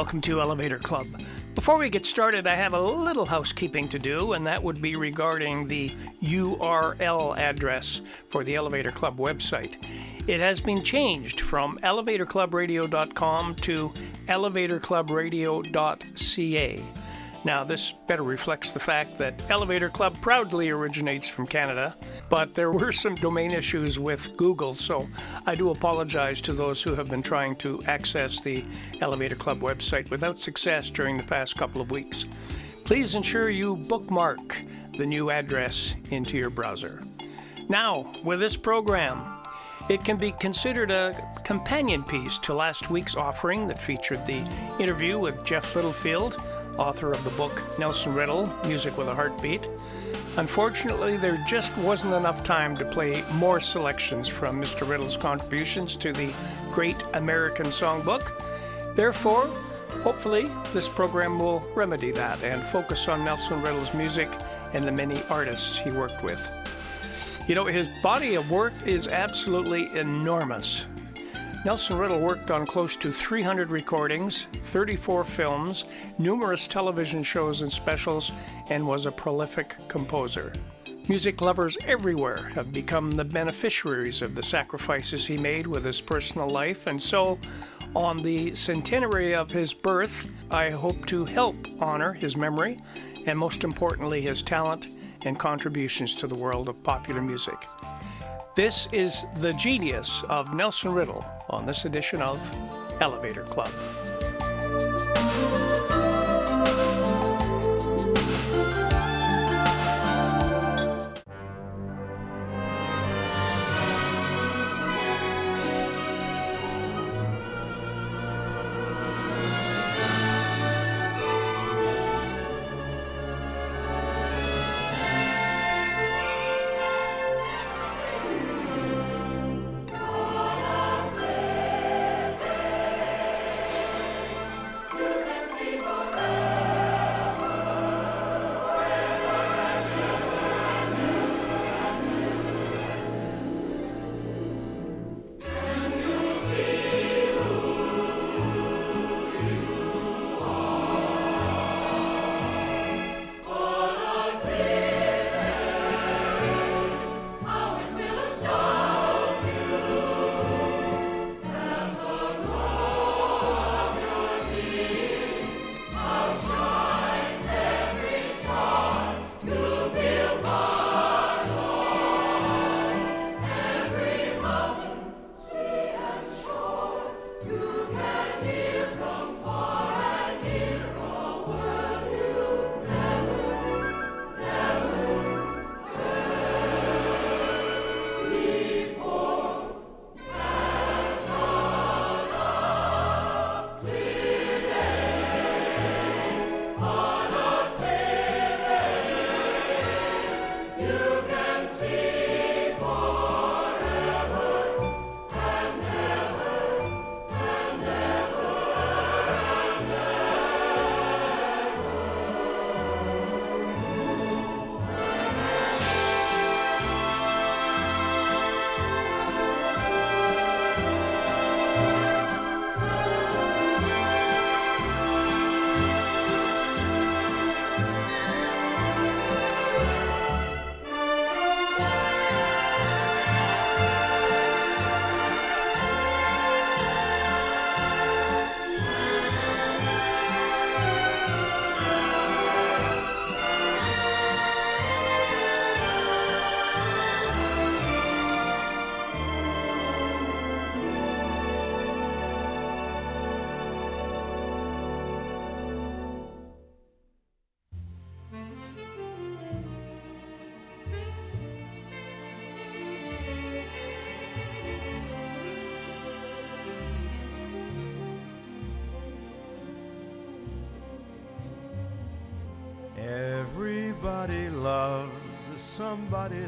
Welcome to Elevator Club. Before we get started, I have a little housekeeping to do, and that would be regarding the URL address for the Elevator Club website. It has been changed from elevatorclubradio.com to elevatorclubradio.ca. Now, this better reflects the fact that Elevator Club proudly originates from Canada, but there were some domain issues with Google, so I do apologize to those who have been trying to access the Elevator Club website without success during the past couple of weeks. Please ensure you bookmark the new address into your browser. Now, with this program, it can be considered a companion piece to last week's offering that featured the interview with Jeff Littlefield author of the book Nelson Riddle Music with a Heartbeat. Unfortunately, there just wasn't enough time to play more selections from Mr. Riddle's contributions to the Great American Songbook. Therefore, hopefully, this program will remedy that and focus on Nelson Riddle's music and the many artists he worked with. You know, his body of work is absolutely enormous. Nelson Riddle worked on close to 300 recordings, 34 films, numerous television shows and specials, and was a prolific composer. Music lovers everywhere have become the beneficiaries of the sacrifices he made with his personal life, and so, on the centenary of his birth, I hope to help honor his memory and, most importantly, his talent and contributions to the world of popular music. This is the genius of Nelson Riddle on this edition of Elevator Club.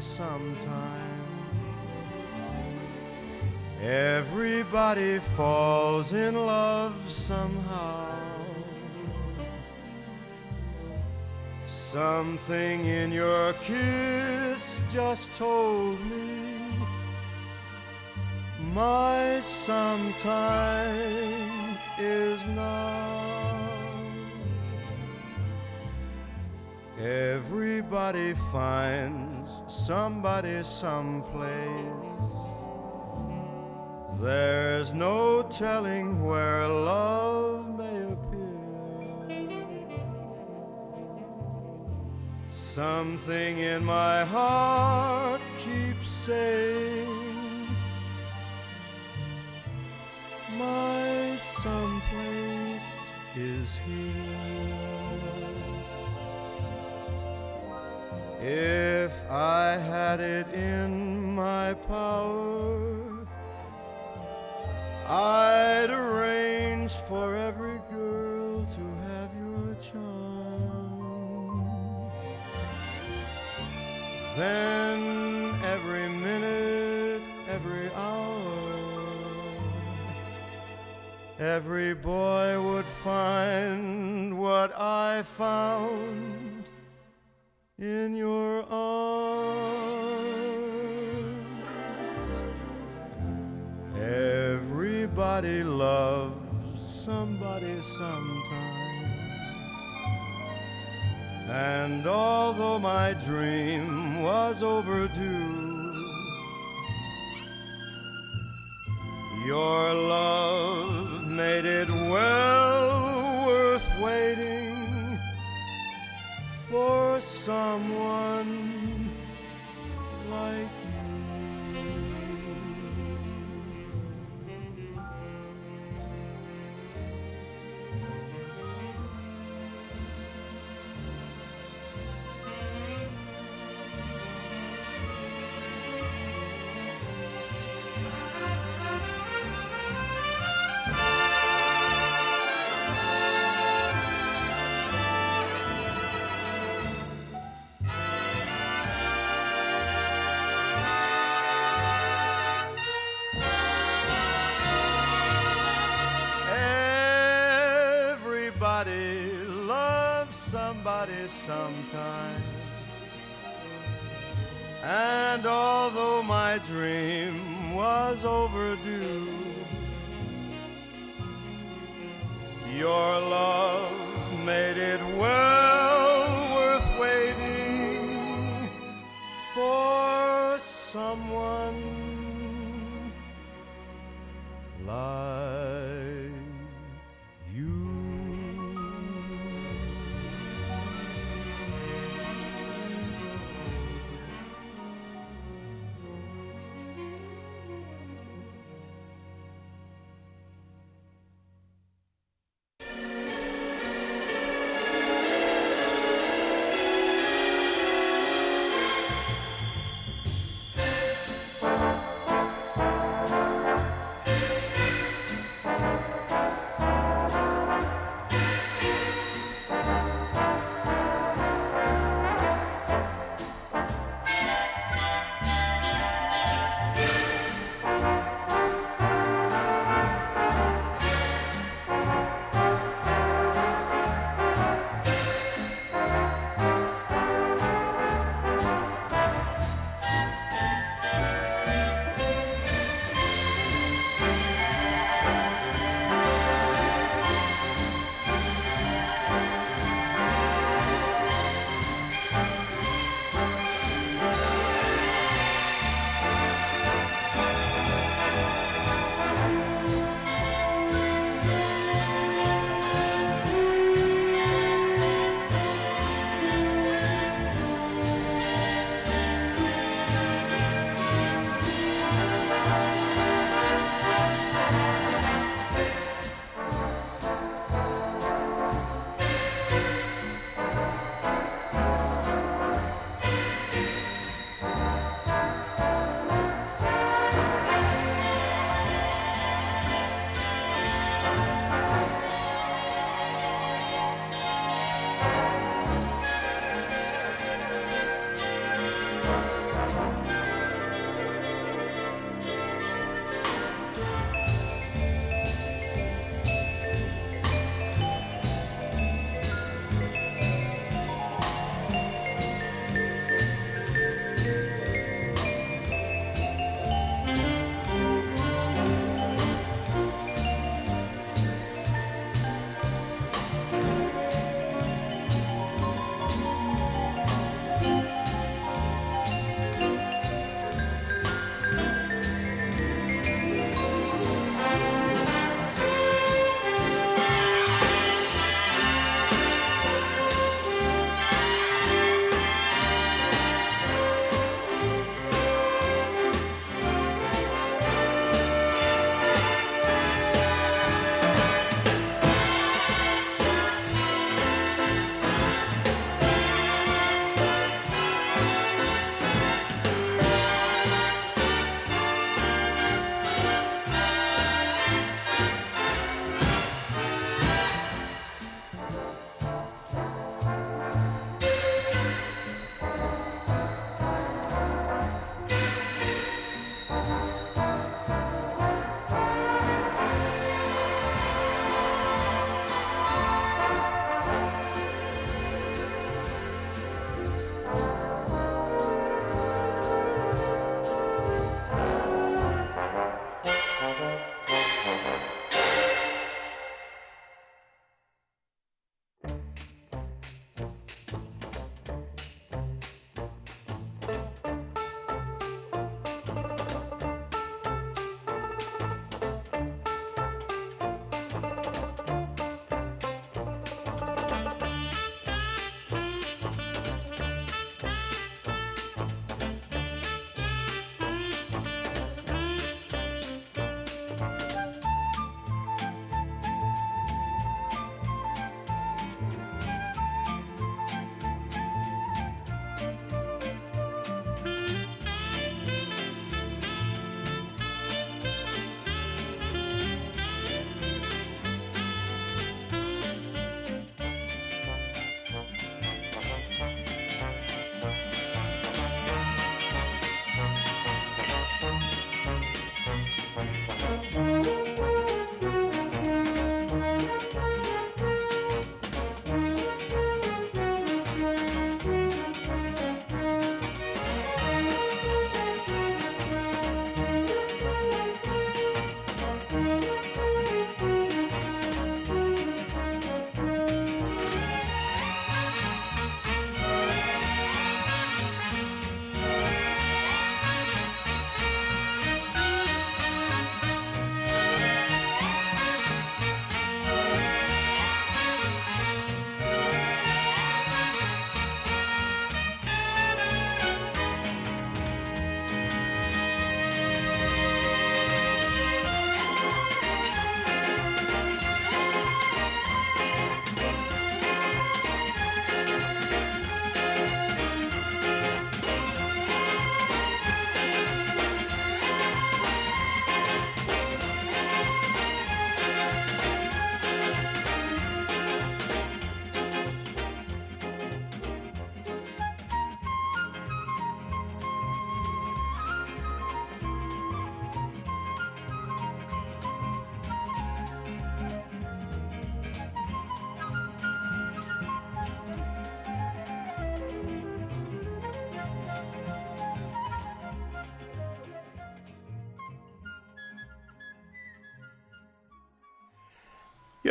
Sometime. Everybody falls in love somehow. Something in your kiss just told me my sometime is now. Everybody finds somebody someplace. There's no telling where love may appear. Something in my heart keeps saying, My someplace is here. If I had it in my power, I'd arrange for every girl to have your charm. Then every minute, every hour, every boy would find what I found in your arms. Everybody loves somebody sometime. And although my dream was overdue, your love made it well worth waiting for someone like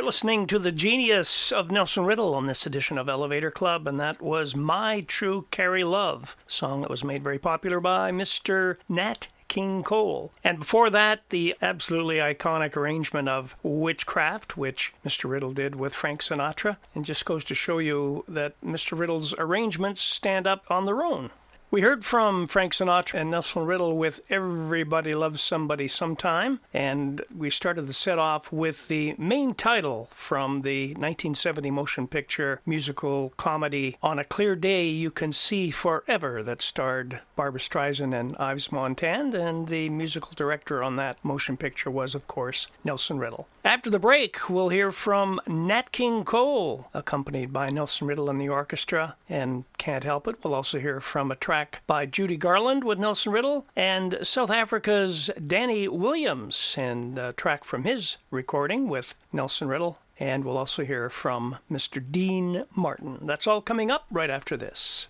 You're listening to the genius of Nelson Riddle on this edition of Elevator Club, and that was My True Carrie Love, song that was made very popular by Mr. Nat King Cole. And before that, the absolutely iconic arrangement of Witchcraft, which Mr. Riddle did with Frank Sinatra. And just goes to show you that Mr. Riddle's arrangements stand up on their own. We heard from Frank Sinatra and Nelson Riddle with Everybody Loves Somebody Sometime, and we started the set off with the main title from the 1970 motion picture musical comedy On a Clear Day You Can See Forever that starred Barbra Streisand and Yves Montand, and the musical director on that motion picture was, of course, Nelson Riddle. After the break, we'll hear from Nat King Cole, accompanied by Nelson Riddle and the orchestra, and can't help it, we'll also hear from a track by Judy Garland with Nelson Riddle and South Africa's Danny Williams, and a track from his recording with Nelson Riddle. And we'll also hear from Mr. Dean Martin. That's all coming up right after this.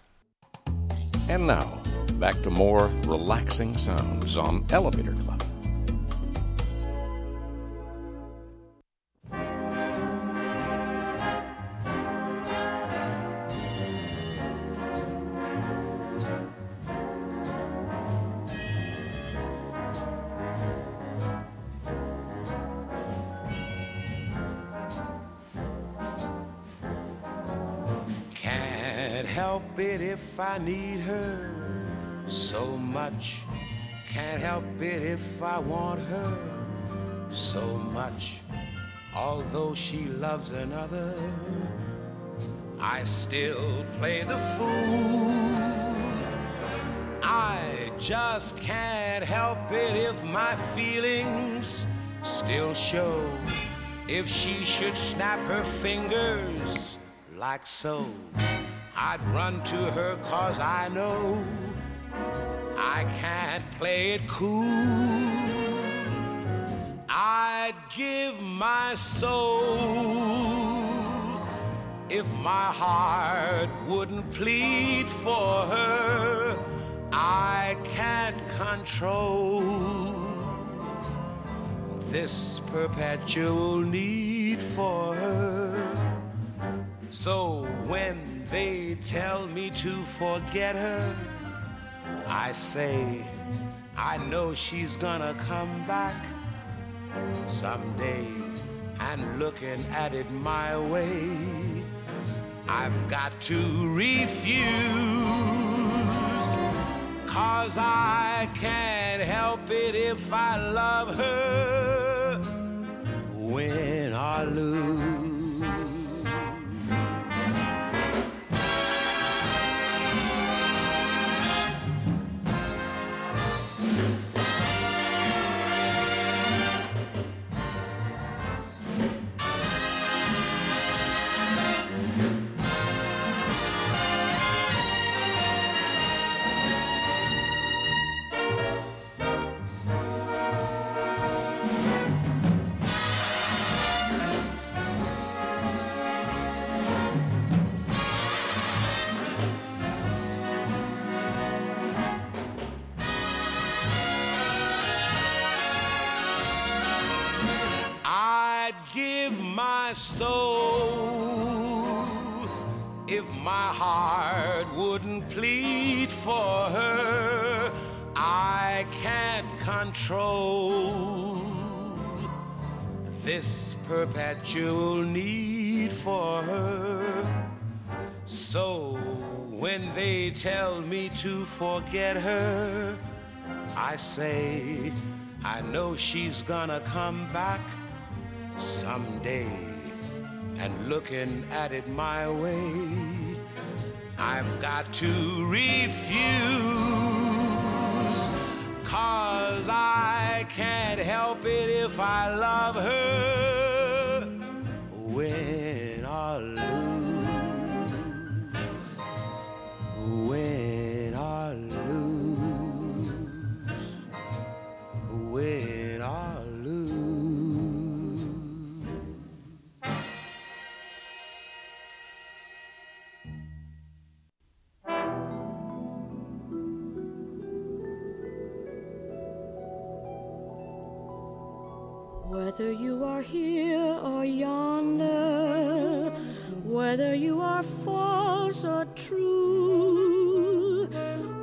And now, back to more relaxing sounds on Elevator Club. If I need her so much. Can't help it if I want her so much. Although she loves another, I still play the fool. I just can't help it if my feelings still show. If she should snap her fingers like so, I'd run to her cause I know I can't play it cool. I'd give my soul if my heart wouldn't plead for her. I can't control this perpetual need for her. So when they tell me to forget her, I say, I know she's gonna come back someday. And looking at it my way, I've got to refuse. Cause I can't help it if I love her, win or lose. My soul. If my heart wouldn't plead for her, I can't control this perpetual need for her. So when they tell me to forget her, I say, I know she's gonna come back someday. And looking at it my way, I've got to refuse. Cause I can't help it if I love her. Here or yonder, whether you are false or true,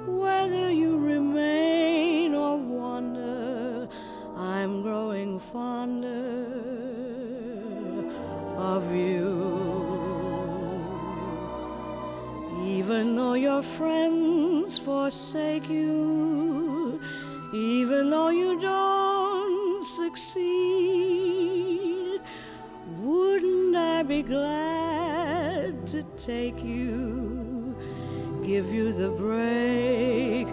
whether you remain or wander, I'm growing fonder of you. Even though your friends forsake you, even though you don't succeed, glad to take you, give you the break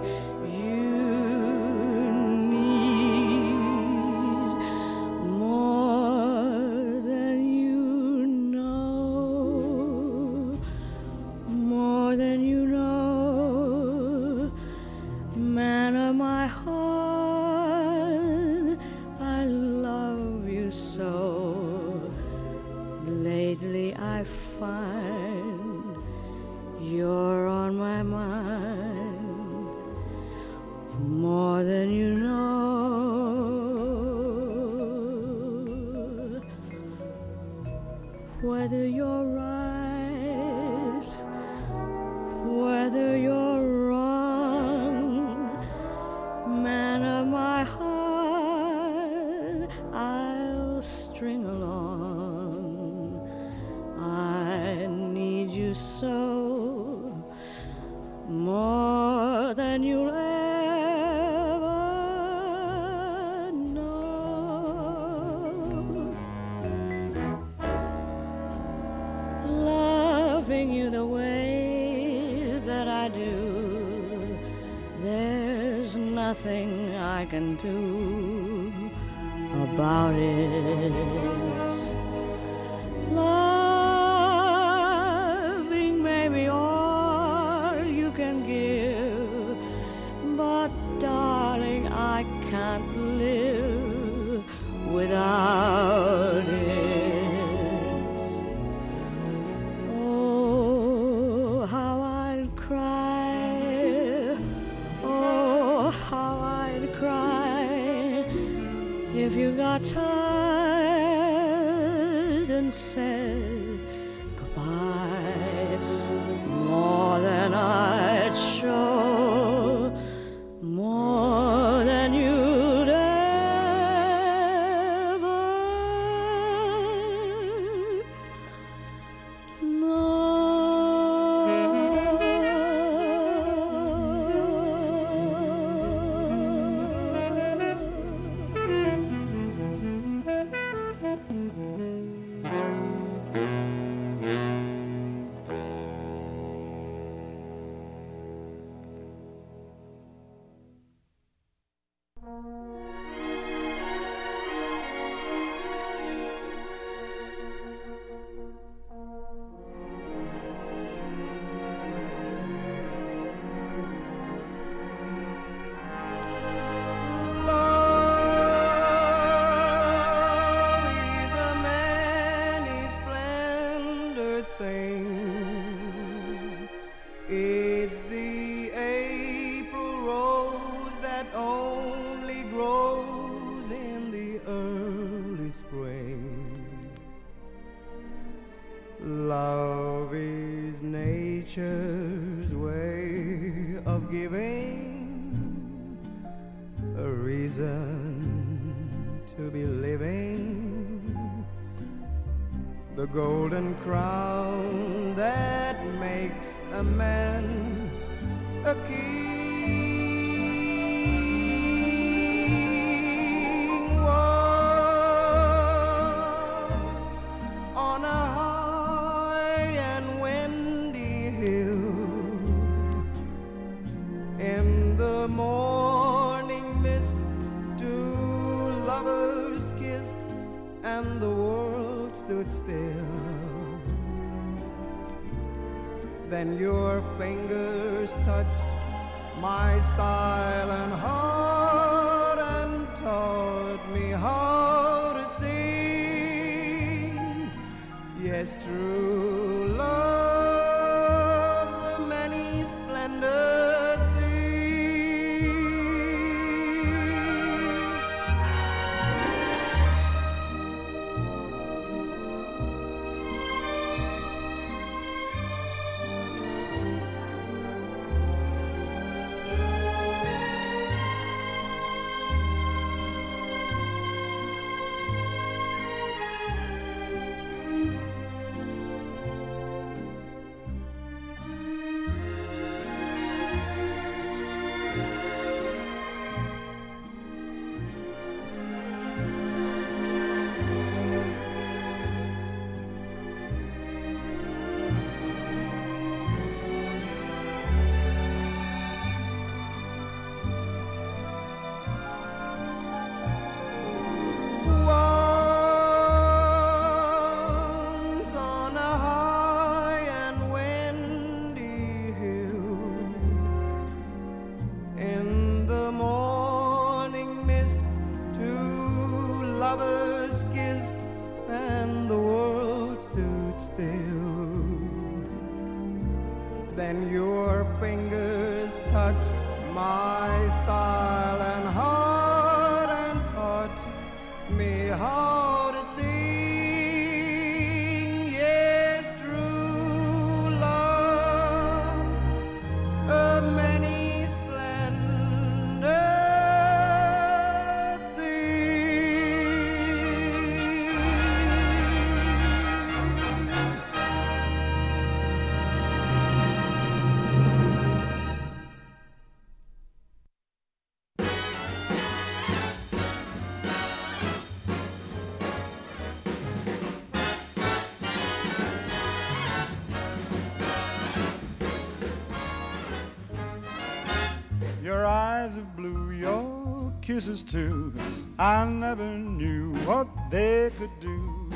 too. I never knew what they could do.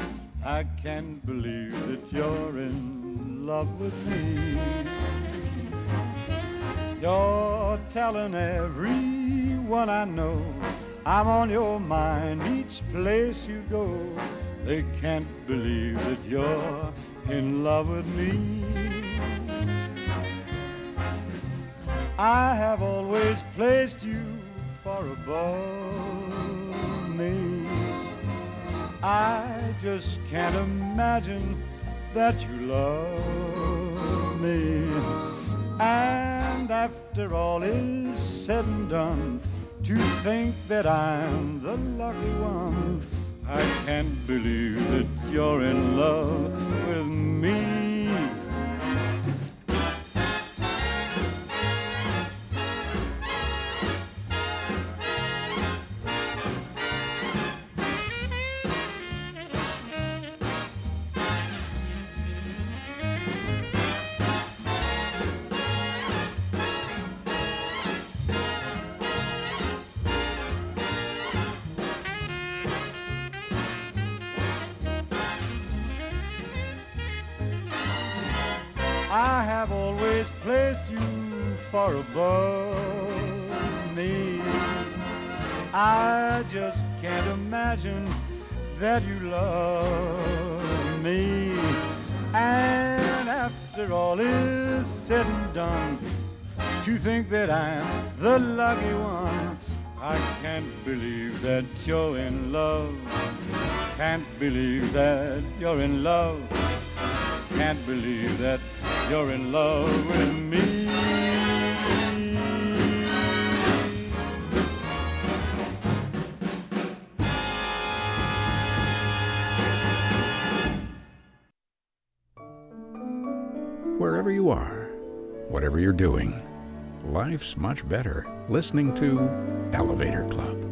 I can't believe that you're in love with me. You're telling everyone I know I'm on your mind each place you go. They can't believe that you're in love with me. I have always placed you far above me. I just can't imagine that you love me. And after all is said and done, to think that I'm the lucky one, I can't believe that you're in love with me. Above me. I just can't imagine that you love me. And after all is said and done, to think that I'm the lucky one, I can't believe that you're in love. Can't believe that you're in love. Can't believe that you're in love with me. Wherever you are, whatever you're doing, life's much better listening to Elevator Club.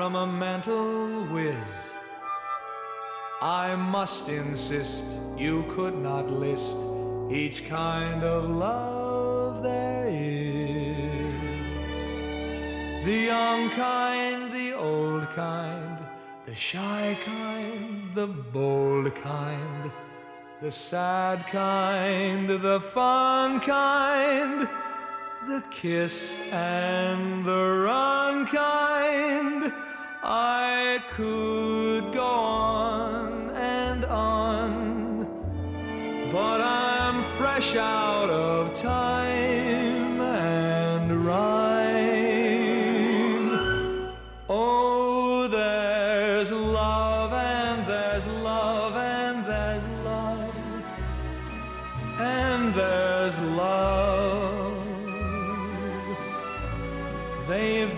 From a mental whiz, I must insist you could not list each kind of love there is. The young kind, the old kind, the shy kind, the bold kind the sad kind, the fun kind, the kiss and the run kind. I could go on and on, but I'm fresh out of time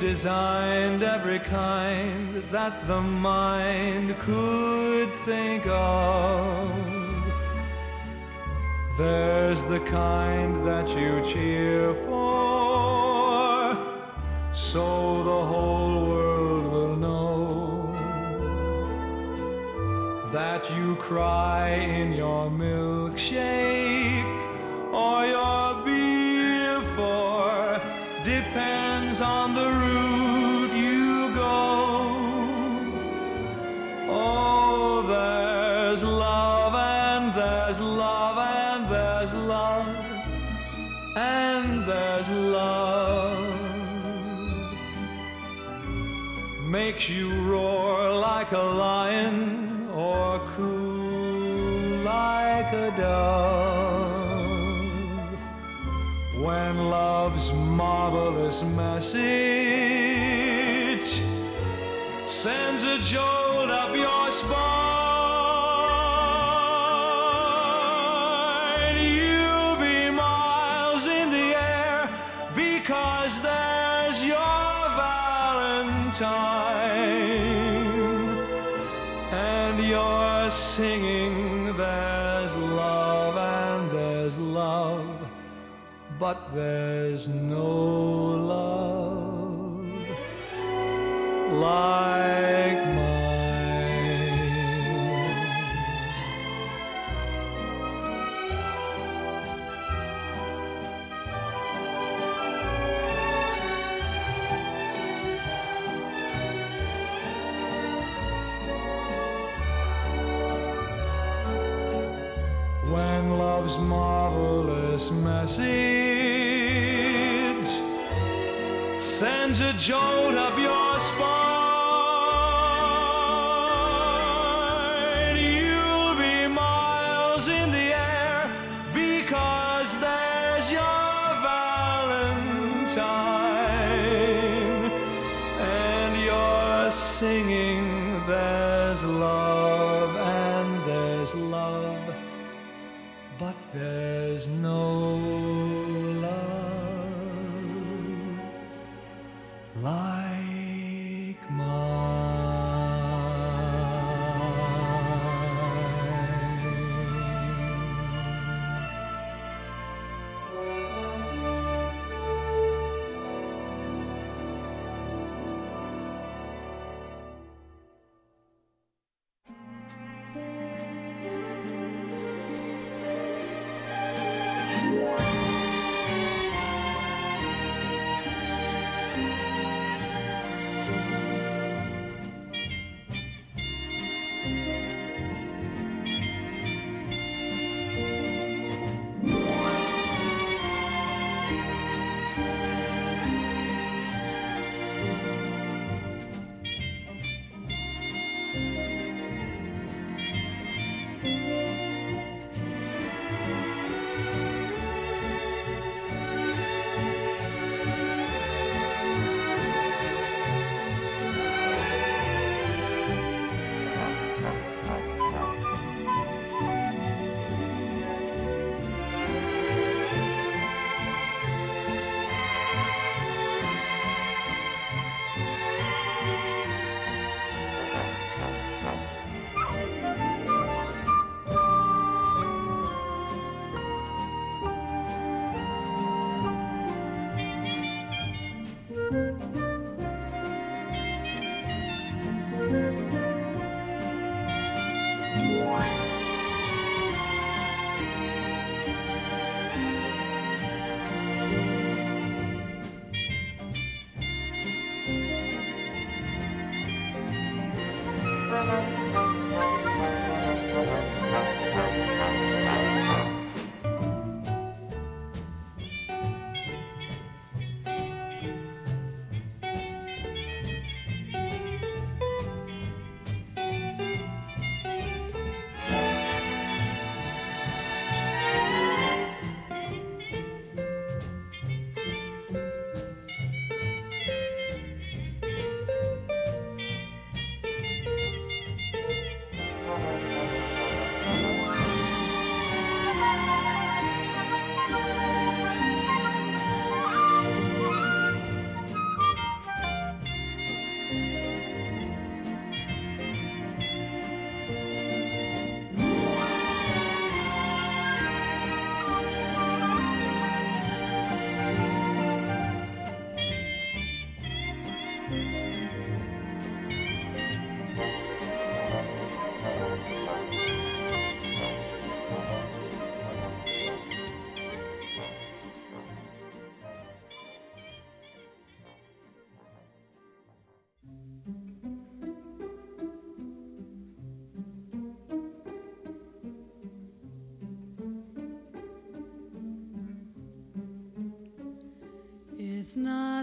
designed every kind that the mind could think of. There's the kind that you cheer for, so the whole world will know that you cry in your milkshake makes you roar like a lion or coo like a dove. When love's marvelous message sends a jolt up your spine. Singing, there's love and there's love, but there's no love. Like message sends a jolt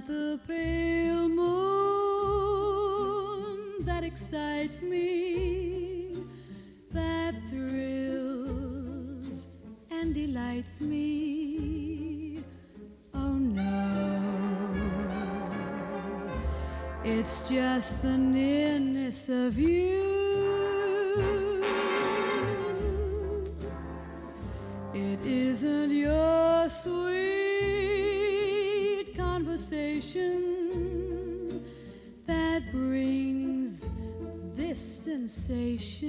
the pale moon that excites me, that thrills and delights me. Oh no, it's just the nearness of you. Sensation.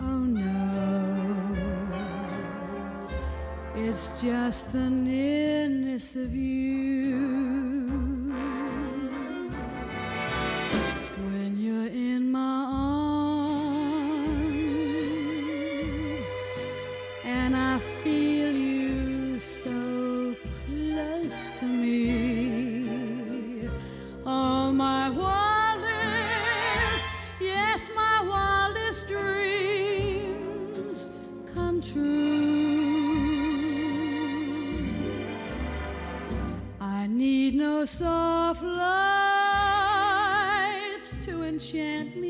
Oh no, it's just the nearness of you. To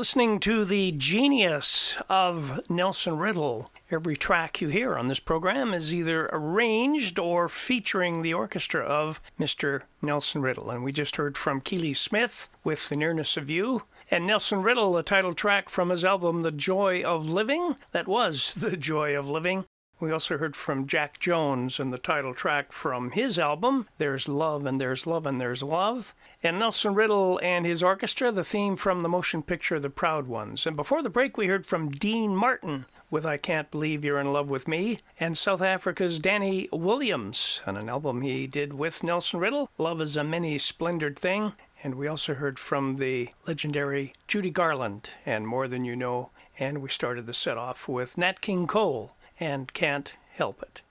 listening to the genius of Nelson Riddle. Every track you hear on this program is either arranged or featuring the orchestra of Mr. Nelson Riddle. And we just heard from Keely Smith with The Nearness of You. And Nelson Riddle, the title track from his album The Joy of Living. That was The Joy of Living. We also heard from Jack Jones and the title track from his album, There's Love and There's Love and There's Love. And Nelson Riddle and his orchestra, the theme from the motion picture The Proud Ones. And before the break, we heard from Dean Martin with I Can't Believe You're in Love with Me, and South Africa's Danny Williams on an album he did with Nelson Riddle, Love is a Many Splendored Thing. And we also heard from the legendary Judy Garland and More Than You Know. And we started the set off with Nat King Cole and Can't Help It.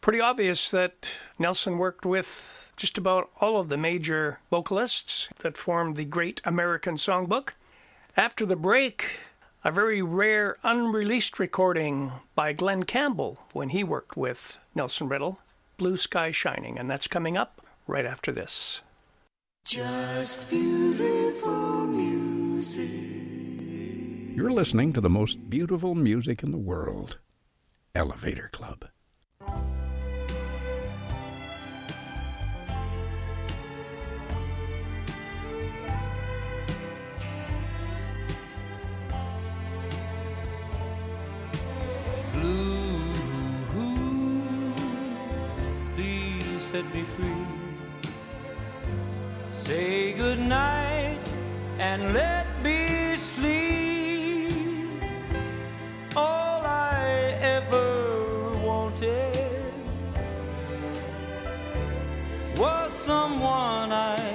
Pretty obvious that Nelson worked with just about all of the major vocalists that formed the Great American Songbook. After the break, a very rare unreleased recording by Glen Campbell when he worked with Nelson Riddle, Blue Sky Shining, and that's coming up right after this. Just beautiful music. You're listening to the most beautiful music in the world Elevator Club. Set me free. Say goodnight and let me sleep. Someone I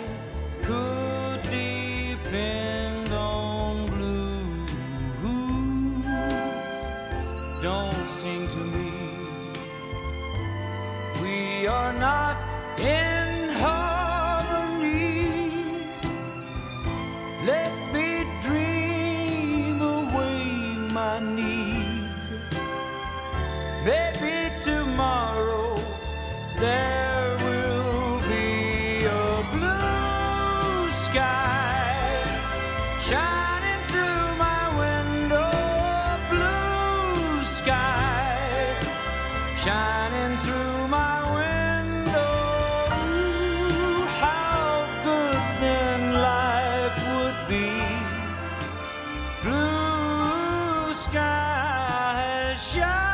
Sky shining.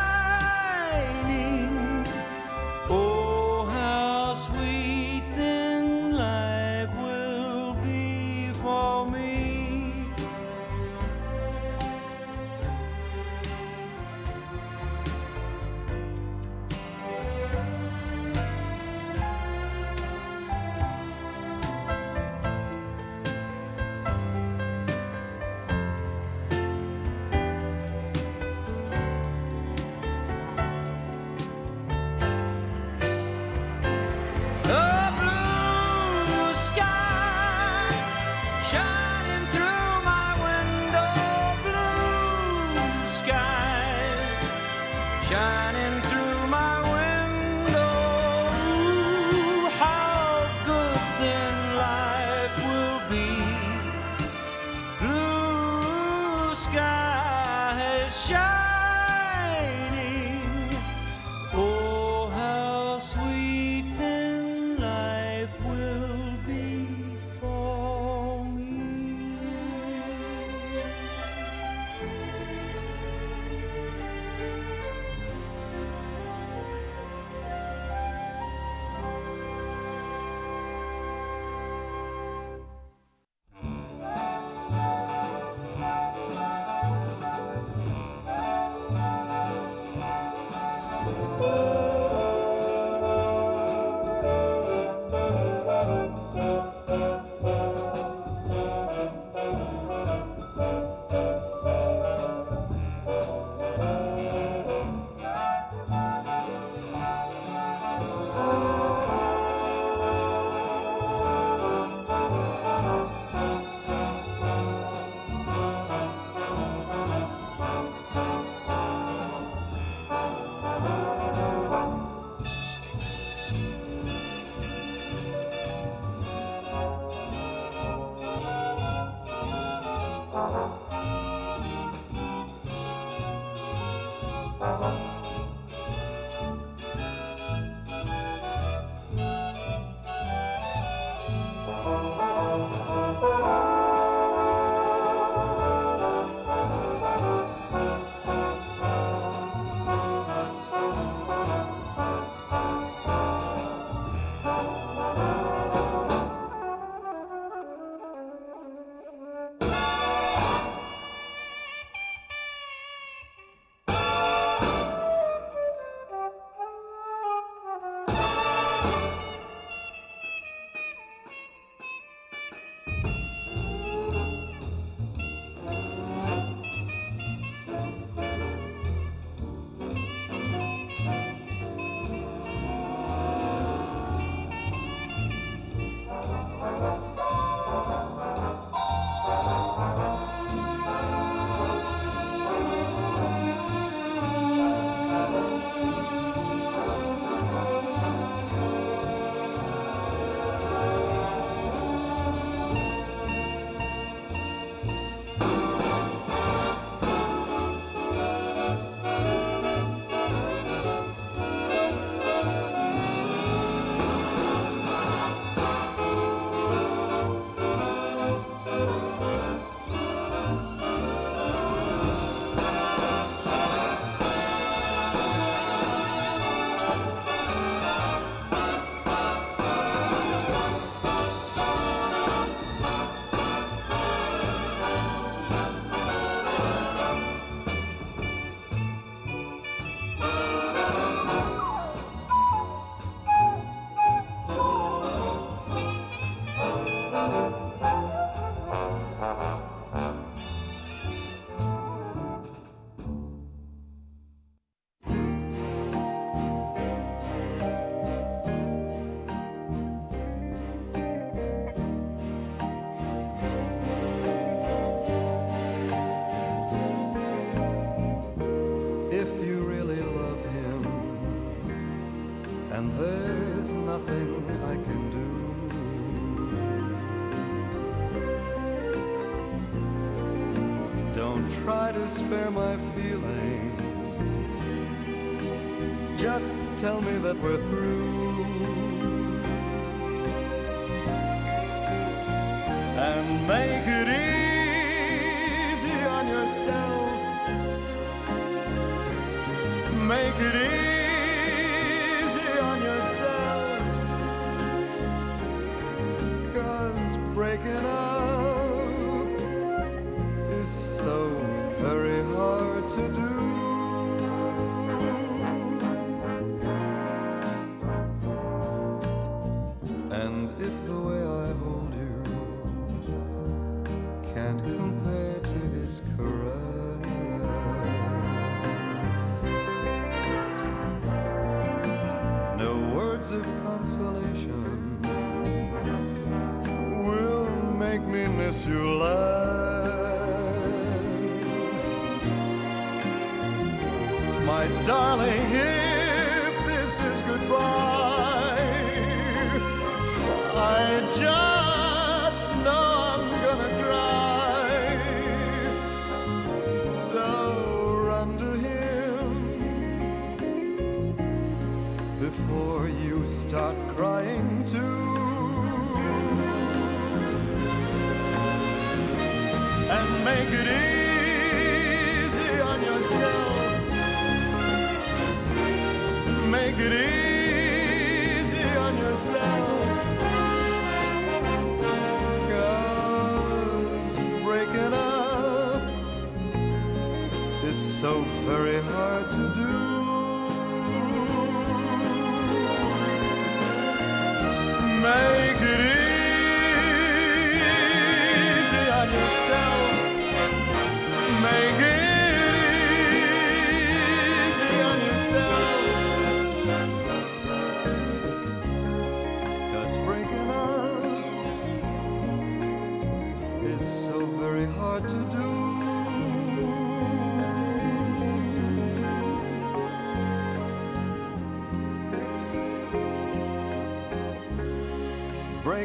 Spare my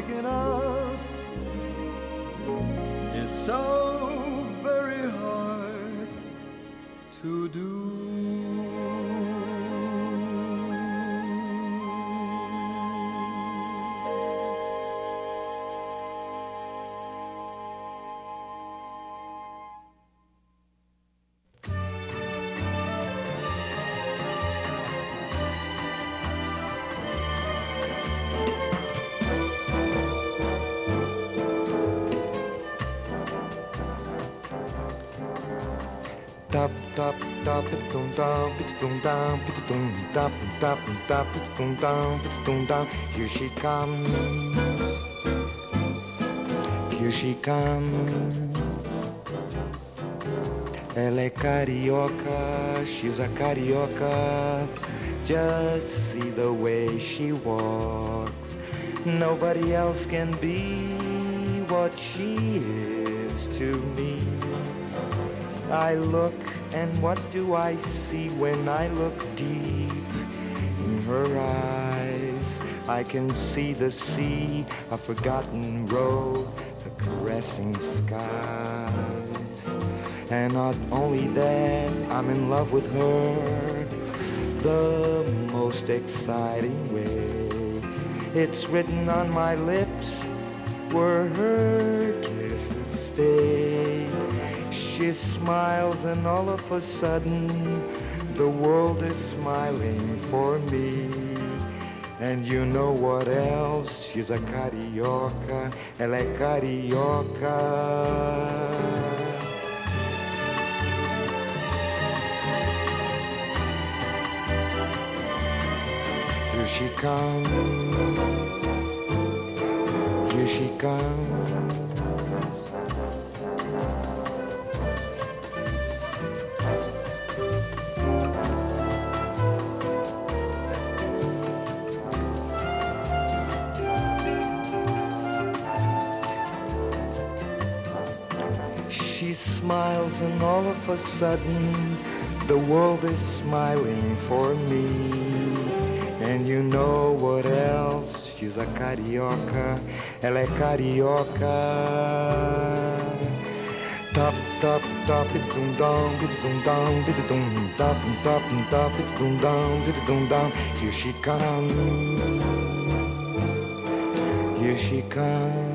Breaking up Here she comes. Here she comes. Ela é carioca, she's a carioca. Just see the way she walks. Nobody else can be what she is to me. I look, and what do I see when I look deep in her eyes? I can see the sea, a forgotten road, the caressing skies. And not only that, I'm in love with her the most exciting way. It's written on my lips where her kisses stay. She smiles, and all of a sudden, the world is smiling for me. And you know what else? She's a carioca, ela é carioca. Here she comes. Here she comes. Smiles, and all of a sudden, the world is smiling for me. And you know what else? She's a carioca, ela é carioca. Top, top, da bid dum dum bid dum dum bid dum dum da dum da dum dum bid dum dum here she comes here she comes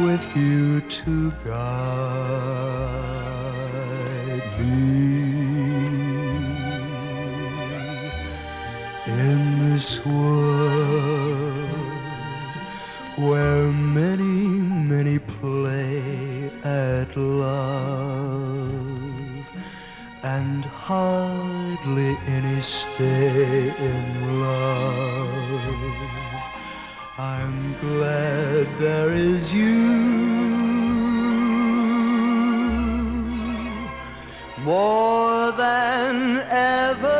With you to guide me. In this world where many, many play at love and hardly any stay in love. I'm glad there is you more than ever.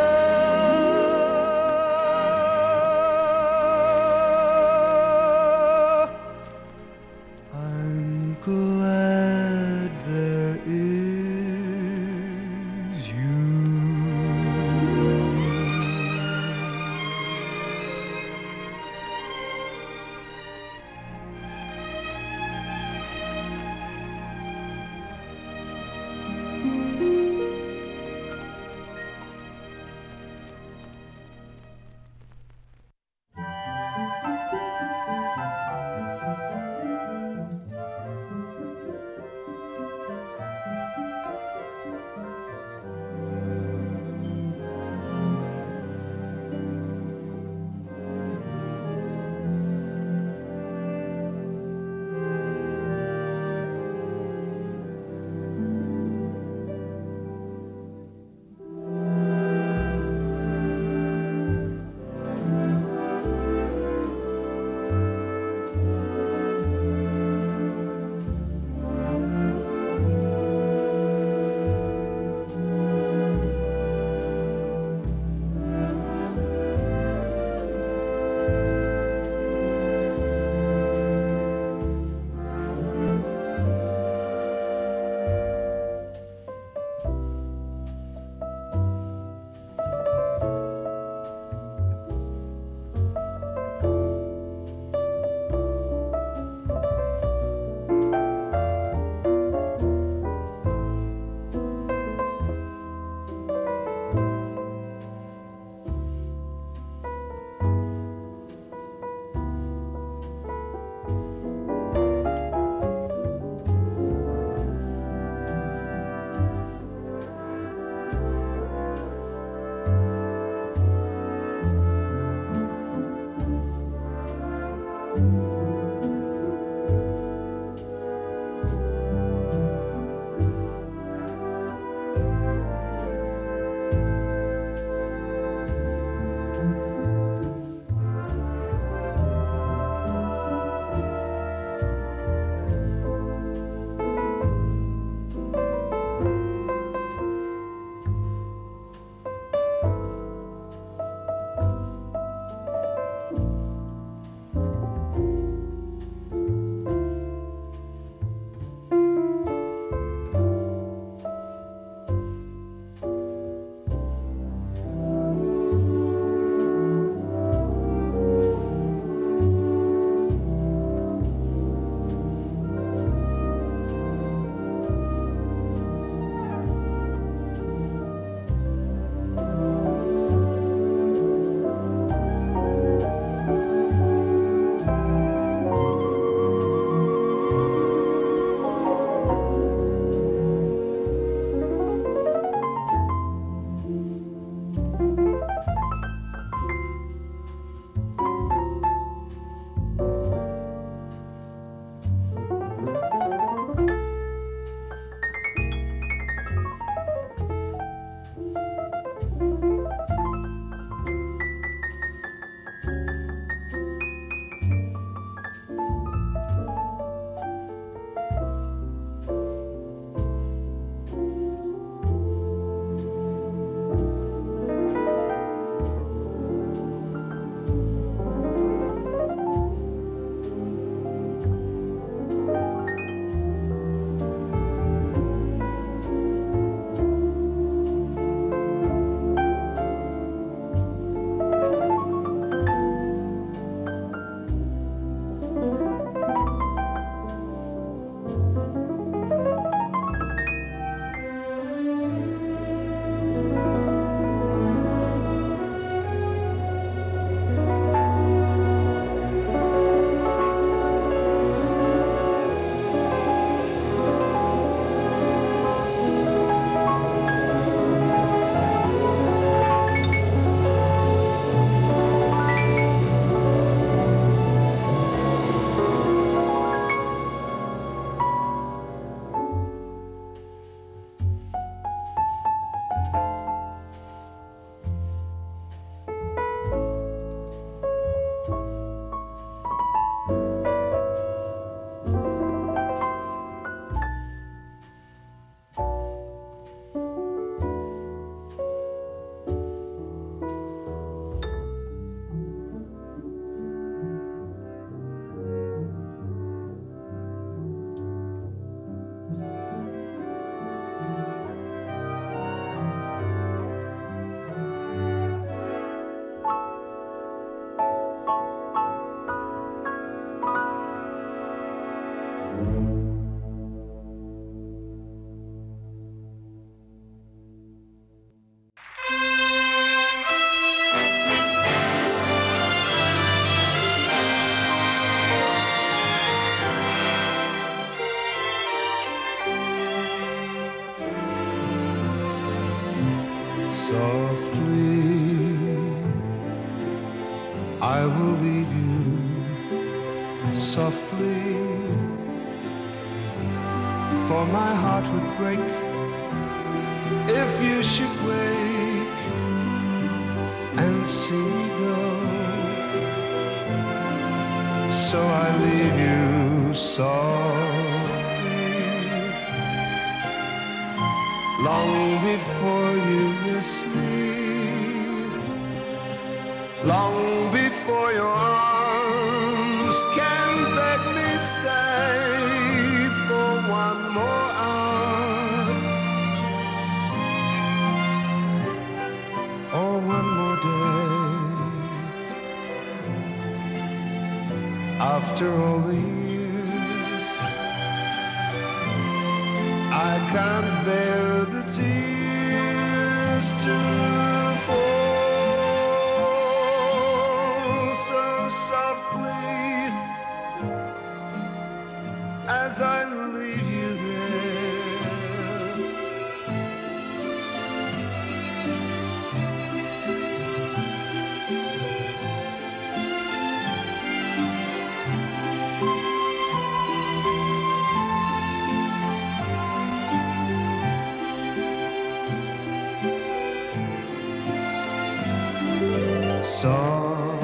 Softly.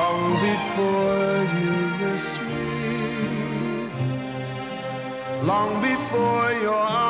Long before you miss me. Long before your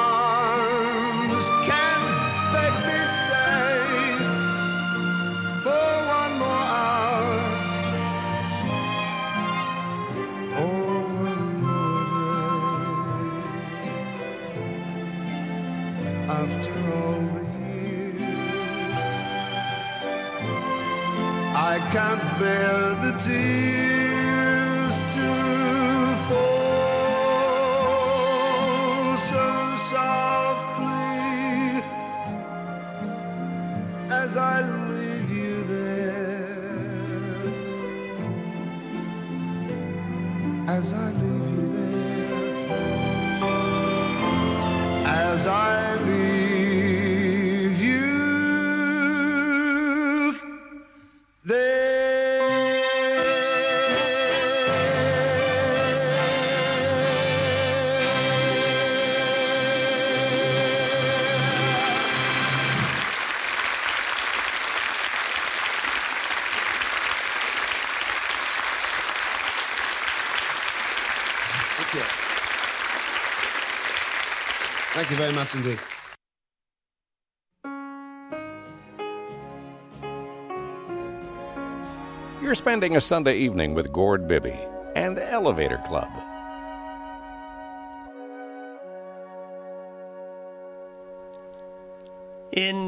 very much indeed. You're spending a Sunday evening with Gord Bibby and Elevator Club.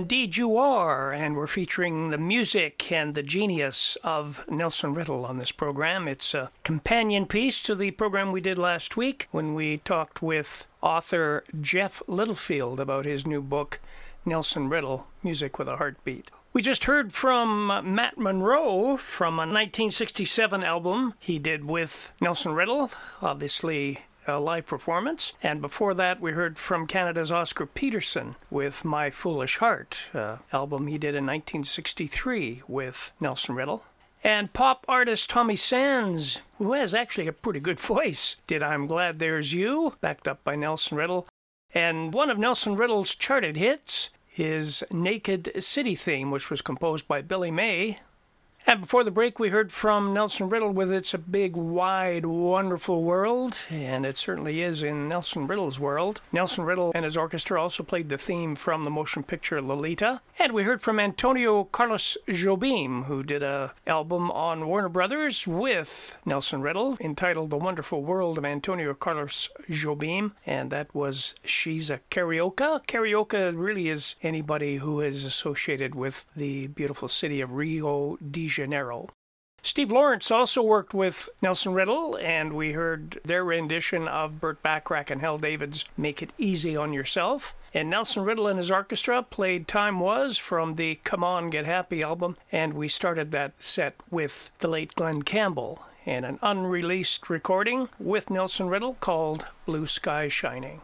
Indeed, you are, and we're featuring the music and the genius of Nelson Riddle on this program. It's a companion piece to the program we did last week when we talked with author Jeff Littlefield about his new book, Nelson Riddle Music with a Heartbeat. We just heard from Matt Monro from a 1967 album he did with Nelson Riddle, obviously a live performance. And before that, we heard from Canada's Oscar Peterson with My Foolish Heart, uh, album he did in 1963 with Nelson Riddle. And pop artist Tommy Sands, who has actually a pretty good voice, did I'm Glad There's You, backed up by Nelson Riddle. And one of Nelson Riddle's charted hits is Naked City Theme, which was composed by Billy May. And before the break, we heard from Nelson Riddle with It's a Big, Wide, Wonderful World, and it certainly is in Nelson Riddle's world. Nelson Riddle and his orchestra also played the theme from the motion picture Lolita. And we heard from Antonio Carlos Jobim, who did a album on Warner Brothers with Nelson Riddle entitled The Wonderful World of Antonio Carlos Jobim, and that was She's a Carioca. Carioca really is anybody who is associated with the beautiful city of Rio de Janeiro. Steve Lawrence also worked with Nelson Riddle, and we heard their rendition of Burt Bacharach and Hal David's Make It Easy on Yourself. And Nelson Riddle and his orchestra played Time Was from the Come On Get Happy album, and we started that set with the late Glen Campbell and an unreleased recording with Nelson Riddle called Blue Sky Shining.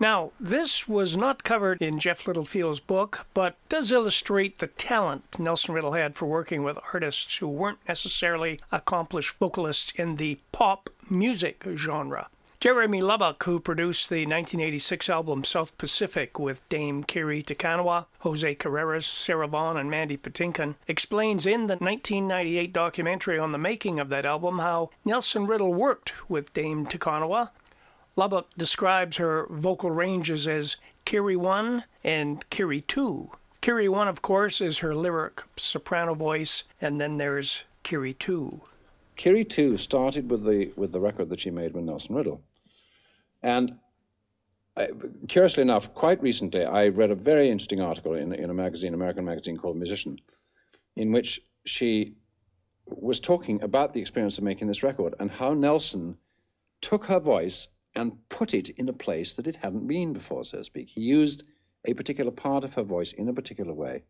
Now, this was not covered in Jeff Littlefield's book, but does illustrate the talent Nelson Riddle had for working with artists who weren't necessarily accomplished vocalists in the pop music genre. Jeremy Lubbock, who produced the 1986 album South Pacific with Dame Kiri Te Kanawa, Jose Carreras, Sarah Vaughan, and Mandy Patinkin, explains in the 1998 documentary on the making of that album how Nelson Riddle worked with Dame Te Kanawa Lubbock describes her vocal ranges as Kiri 1 and Kiri 2. Kiri 1, of course, is her lyric soprano voice, and then there's Kiri 2. Kiri 2 started with the with the record that she made with Nelson Riddle. And I, curiously enough, quite recently, I read a very interesting article in, in a magazine, American magazine called Musician, in which she was talking about the experience of making this record and how Nelson took her voice and put it in a place that it hadn't been before, so to speak. He used a particular part of her voice in a particular way.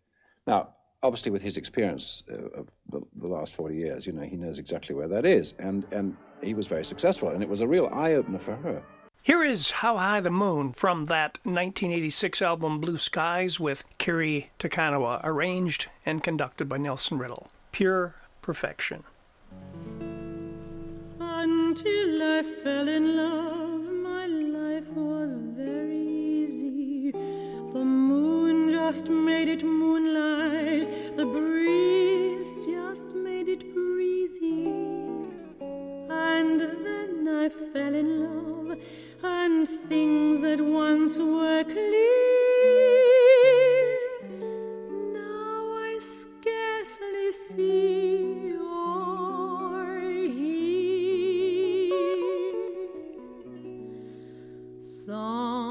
Now, obviously, with his experience uh, of the, the, last 40 years, you know, he knows exactly where that is, and, and he was very successful, and it was a real eye opener for her. Here is How High the Moon from that 1986 album Blue Skies with Kiri Te Kanawa, arranged and conducted by Nelson Riddle. Pure perfection. Until I fell in love life was very easy. The moon just made it moonlight, the breeze just made it breezy. And then I fell in love, and things that once were clear. night would shine if you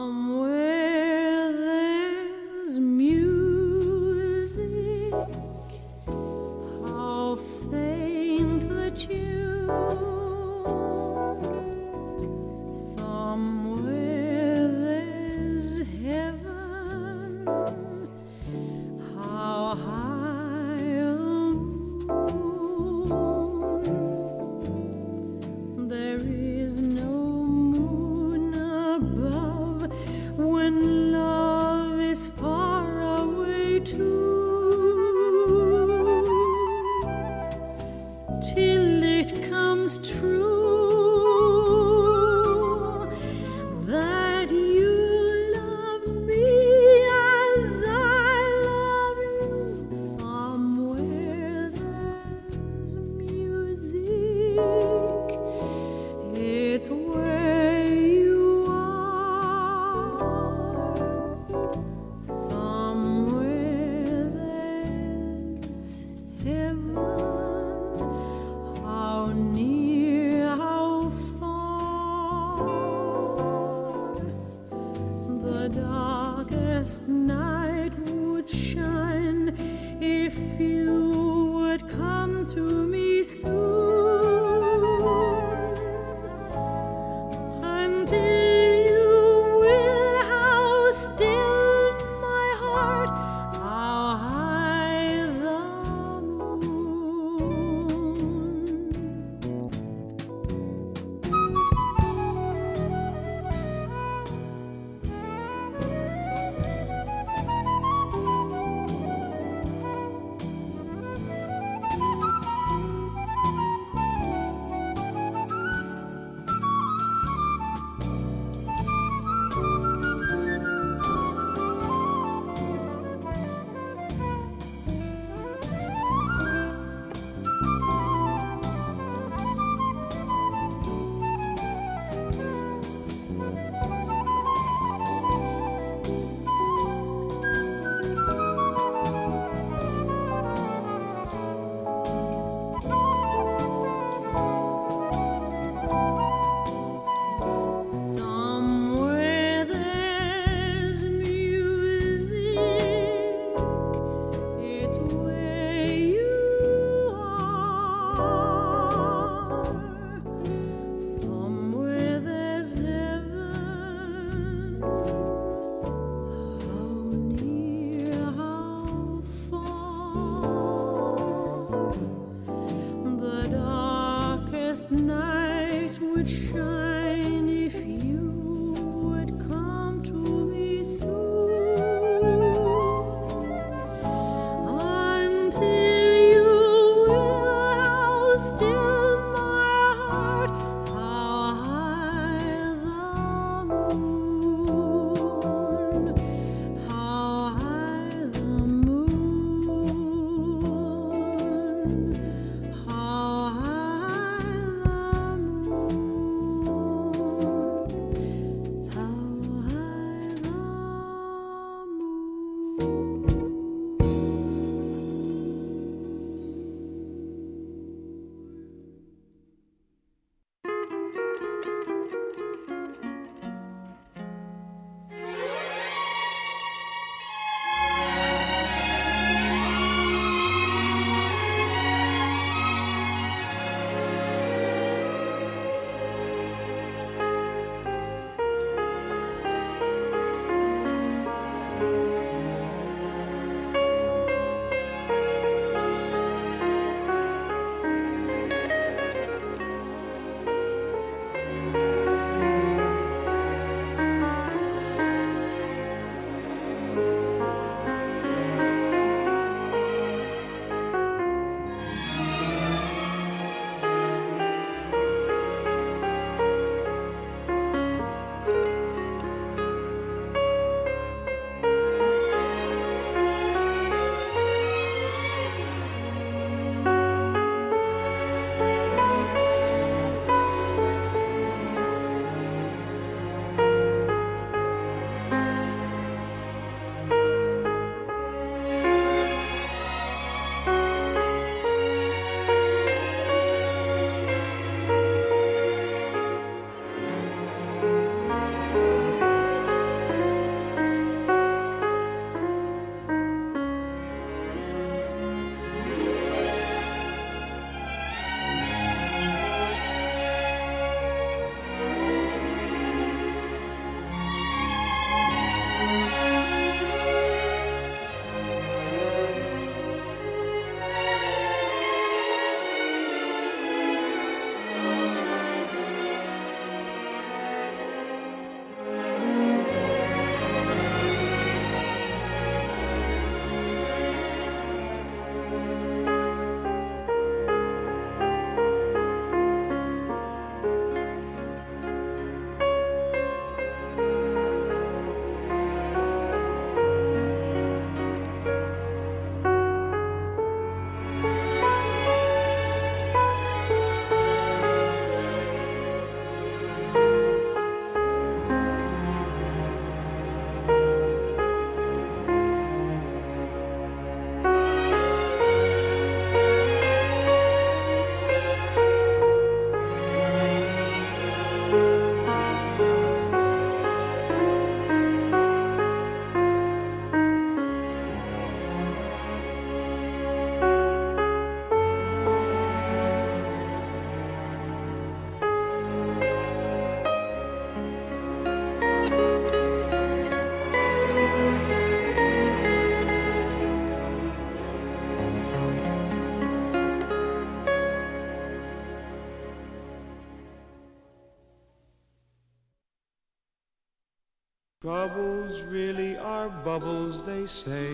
really are bubbles, they say,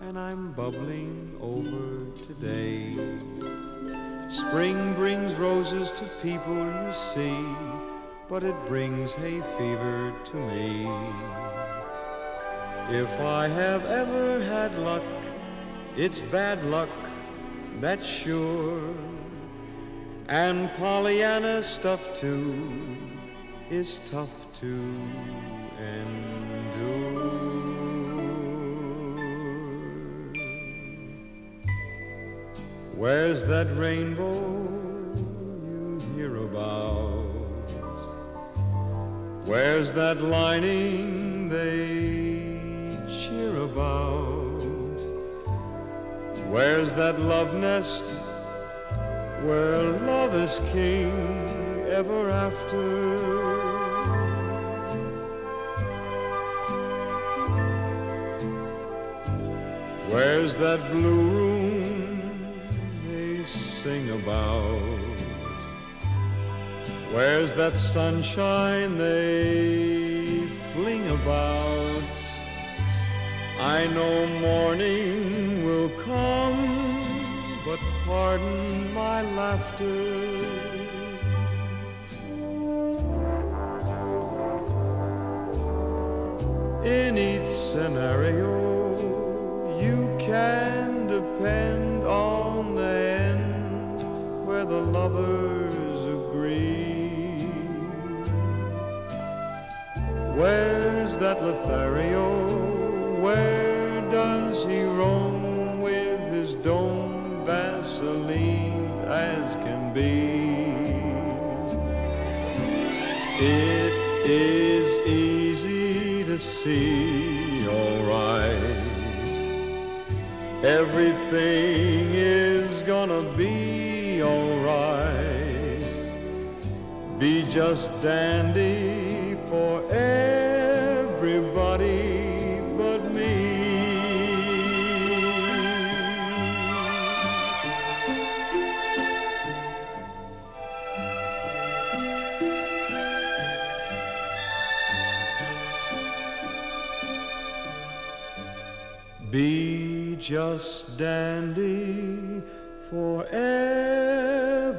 and I'm bubbling over today. Spring brings roses to people you see, but it brings hay fever to me. If I have ever had luck, it's bad luck, that's sure. And Pollyanna stuff too is tough to endure. Where's that rainbow you hear about? Where's that lining they cheer about? Where's that love nest where love is king ever after? Where's that blue room sing about? Where's that sunshine they fling about? I know morning will come, but pardon my laughter. In each scenario, that Lothario? Where does he roam with his dome Vaseline as can be? It is easy to see, alright. Everything is gonna be alright. Be just dandy just dandy for everybody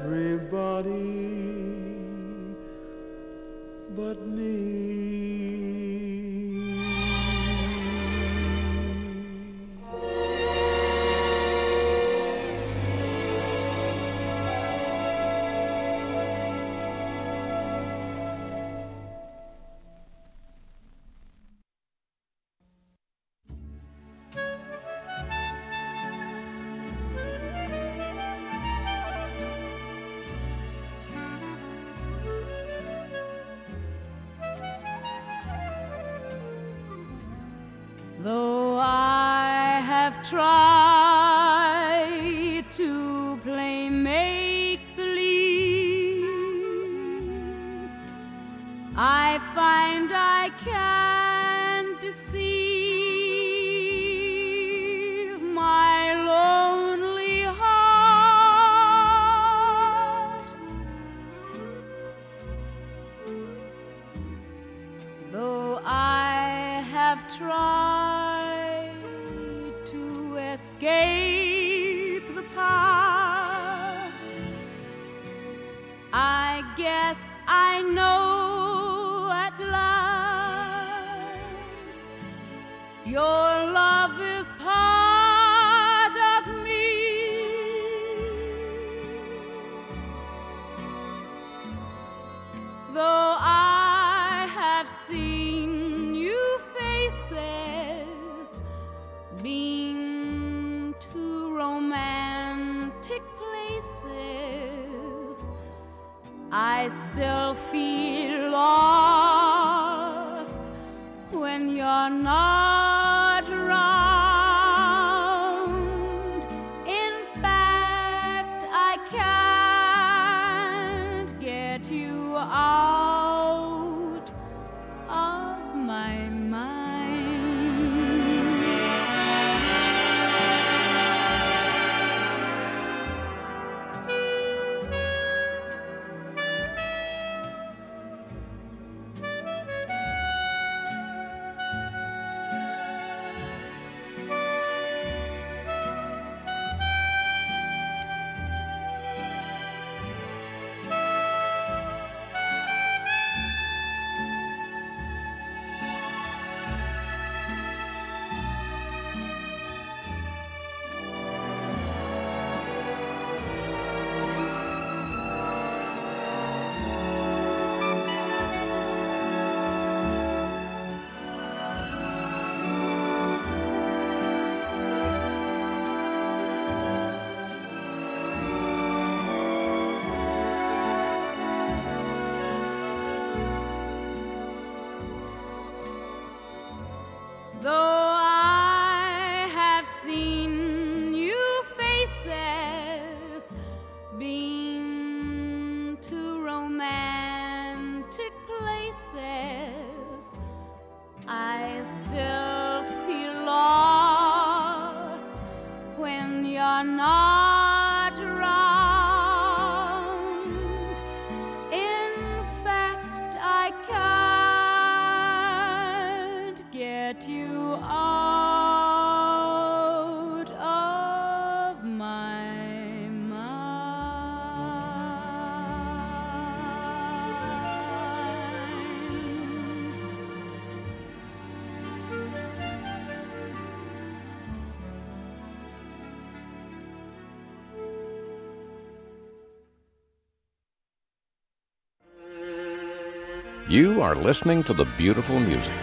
are listening to the beautiful music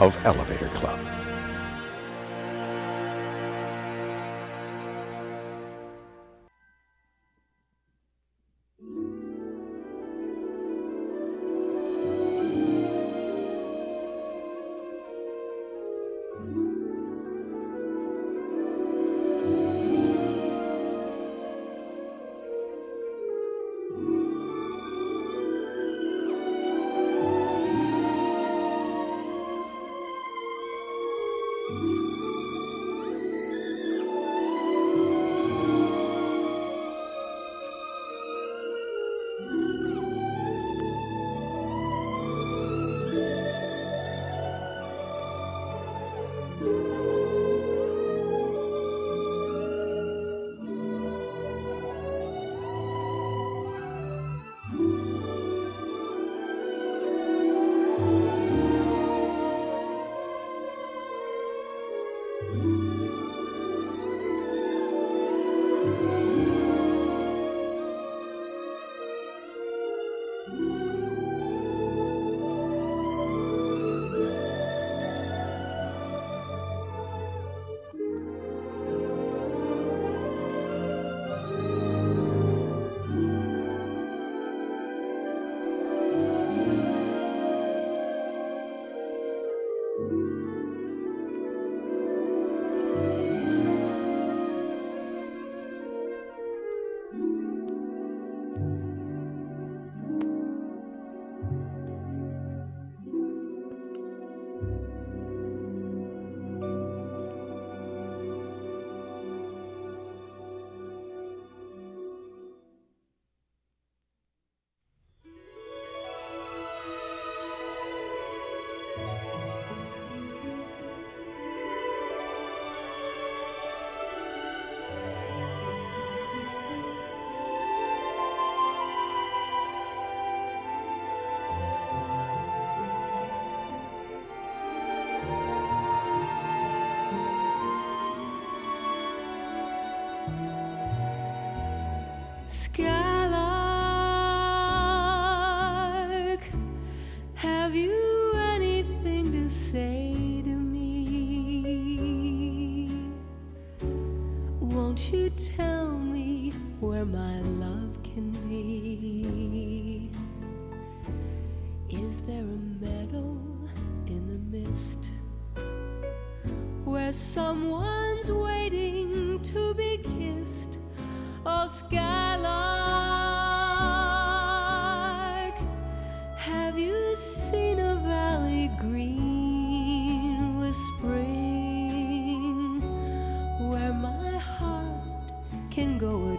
of Elevator Club.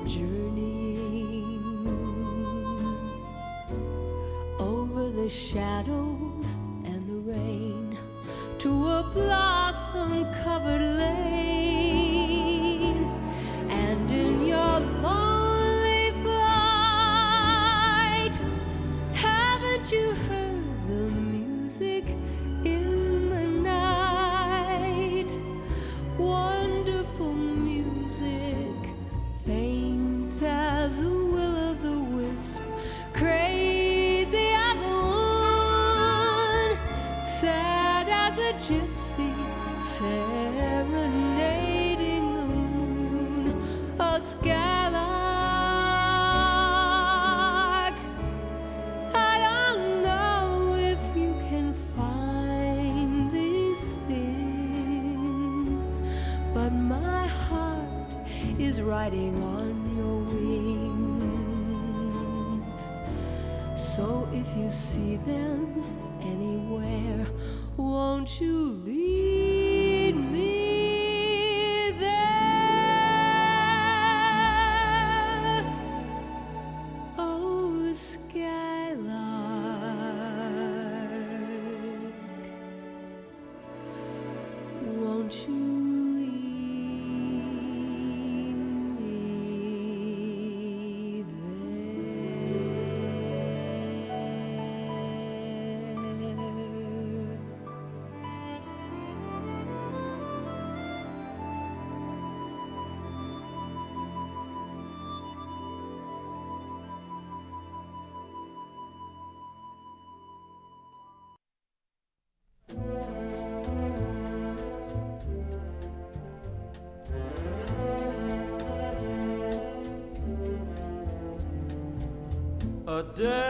journeying over the shadows and the rain to a blossom covered lake. Day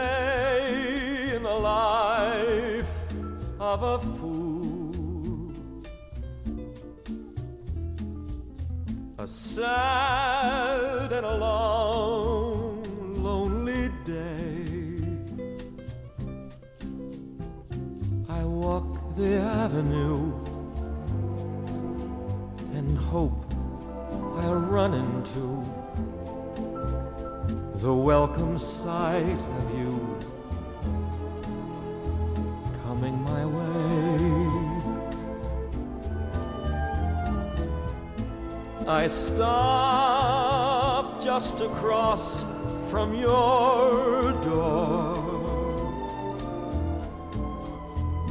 across from your door,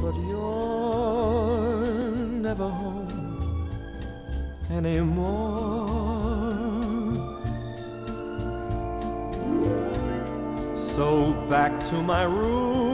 but you're never home anymore. So back to my room,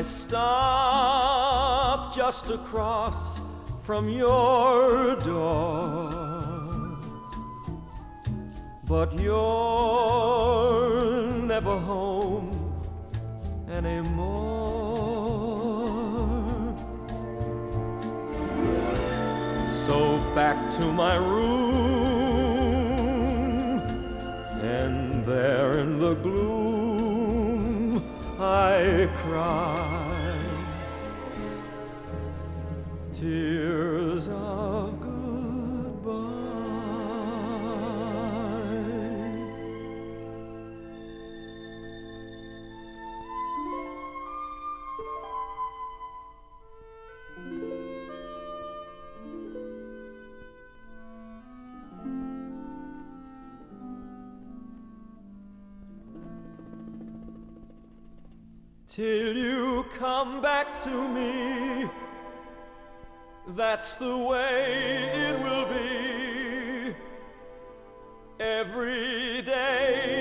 I stop just across from your door, but you're never home anymore. So back to my room, and there in the gloom I cry tears of goodbye. Till you come back to me. That's the way it will be. Every day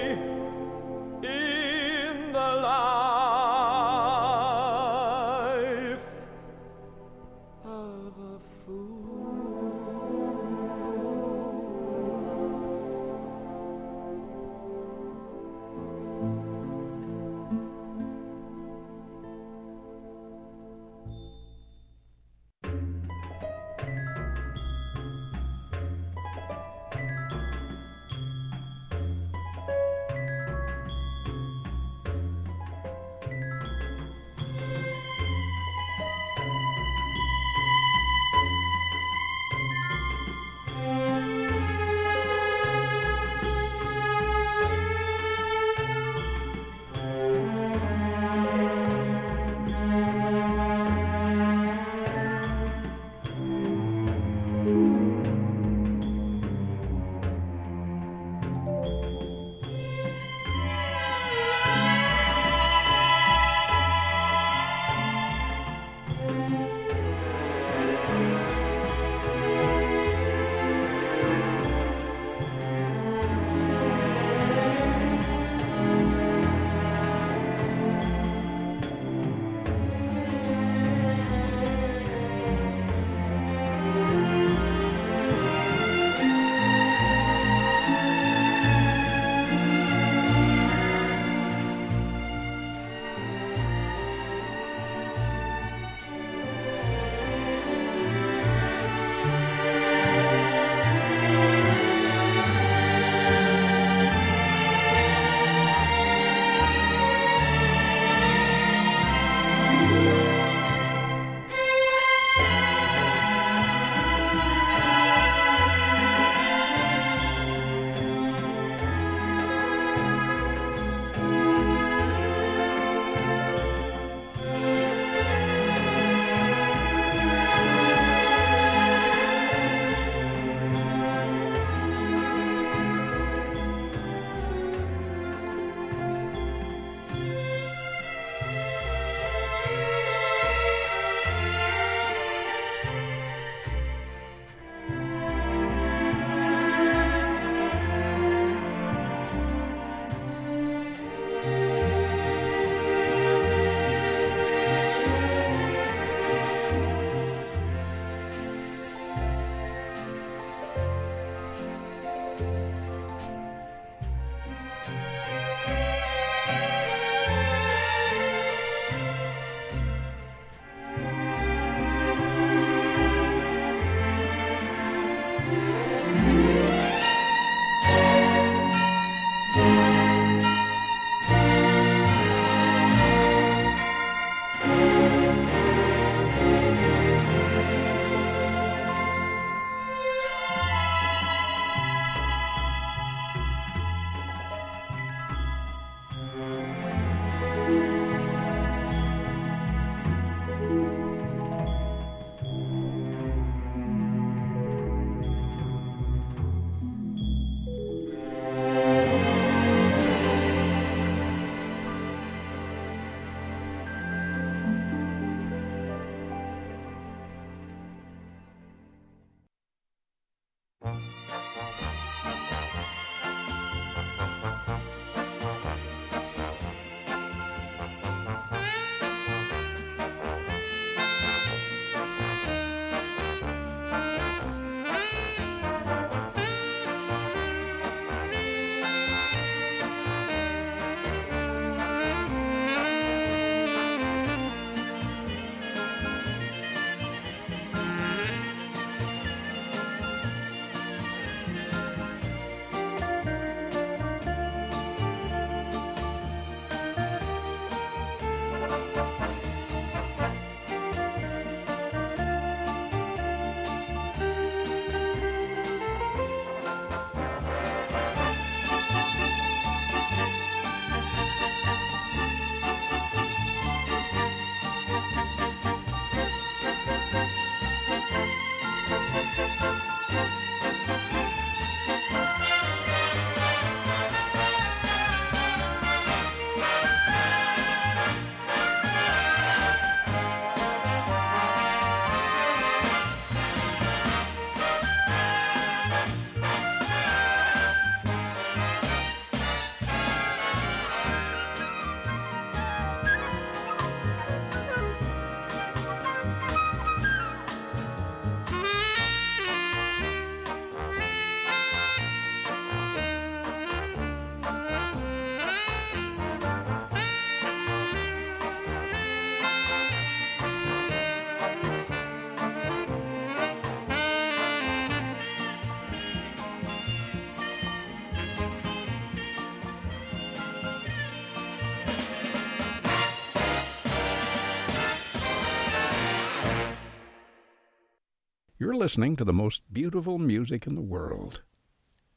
You're listening to the most beautiful music in the world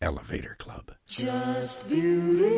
Elevator Club. Just beautiful.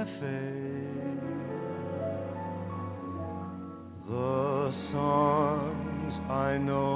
cafe. The songs I know.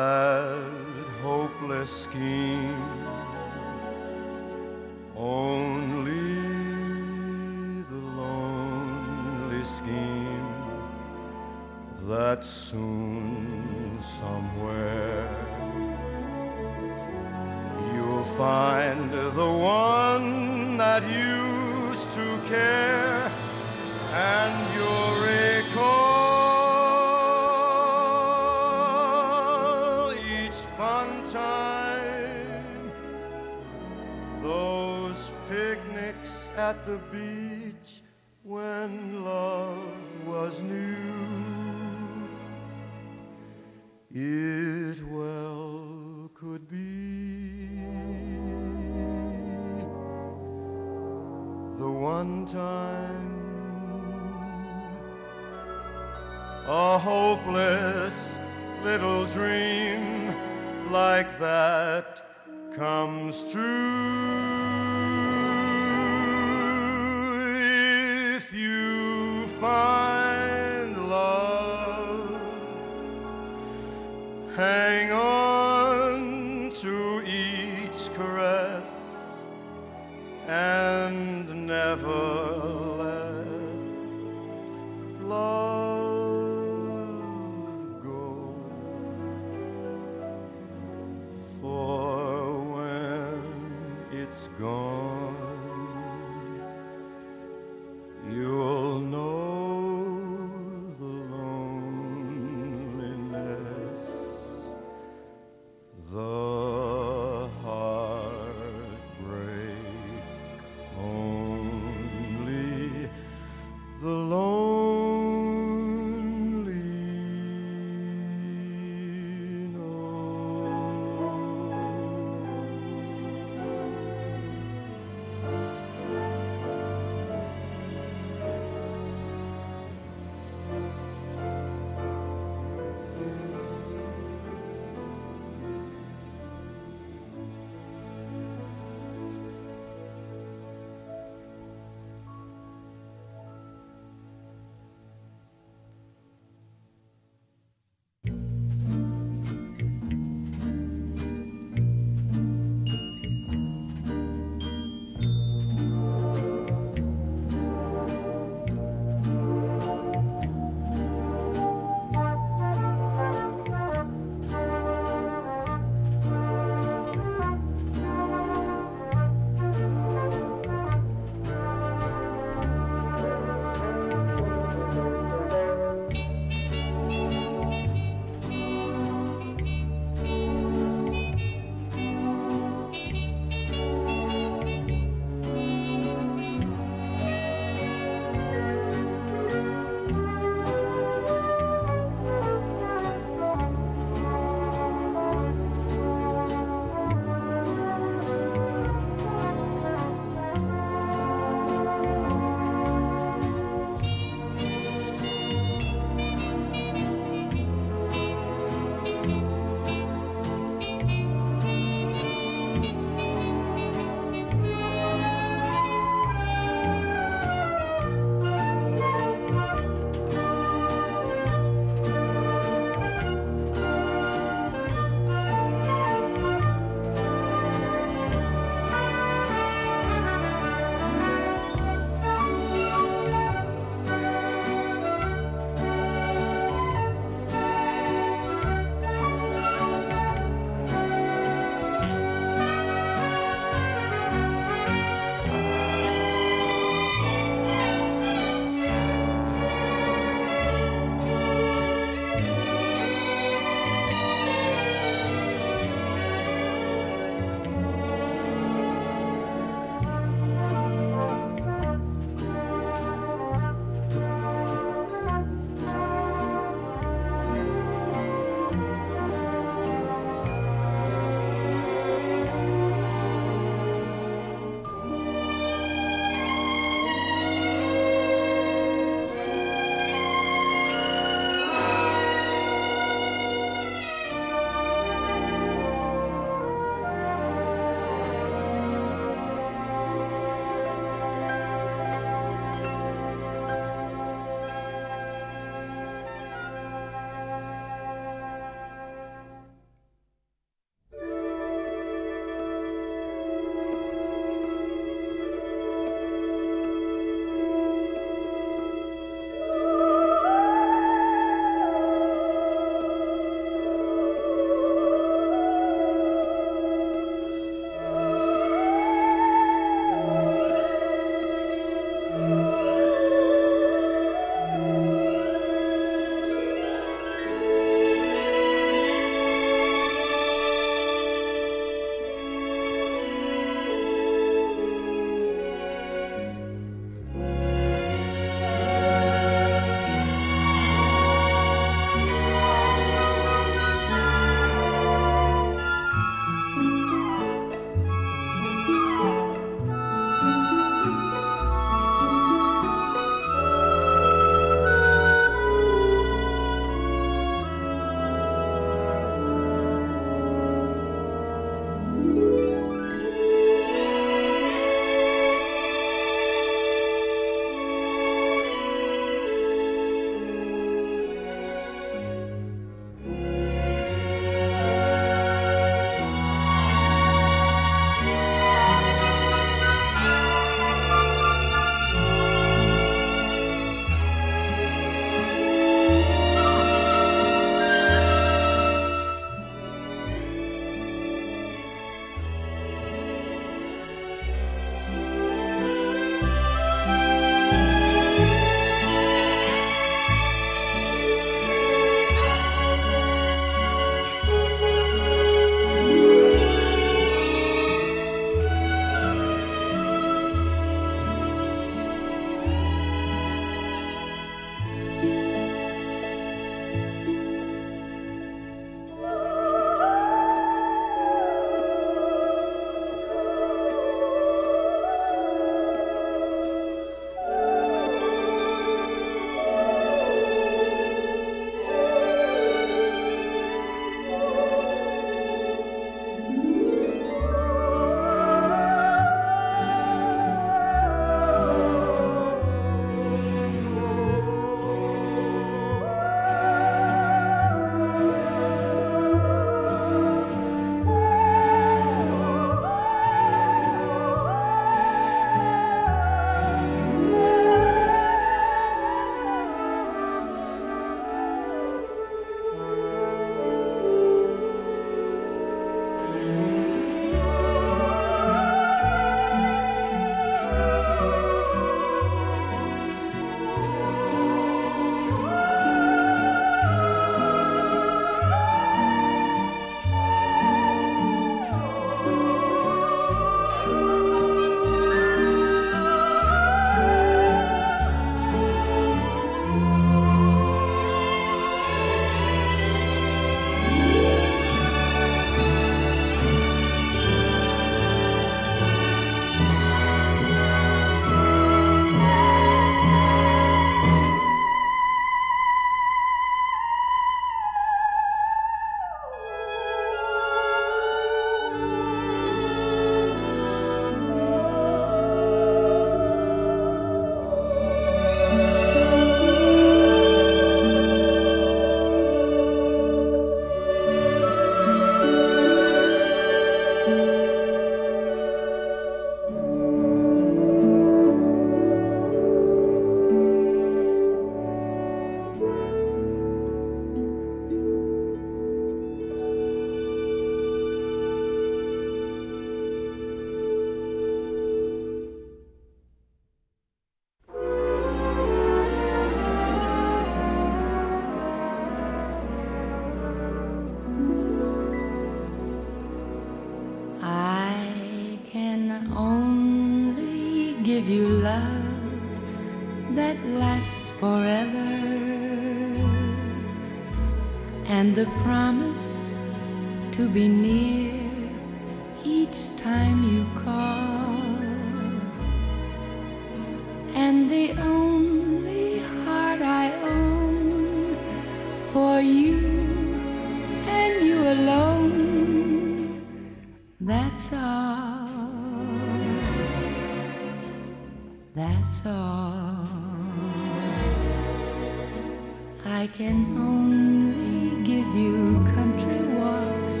I can only give you country walks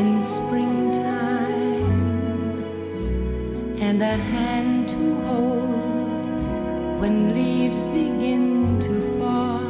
in springtime and a hand to hold when leaves begin to fall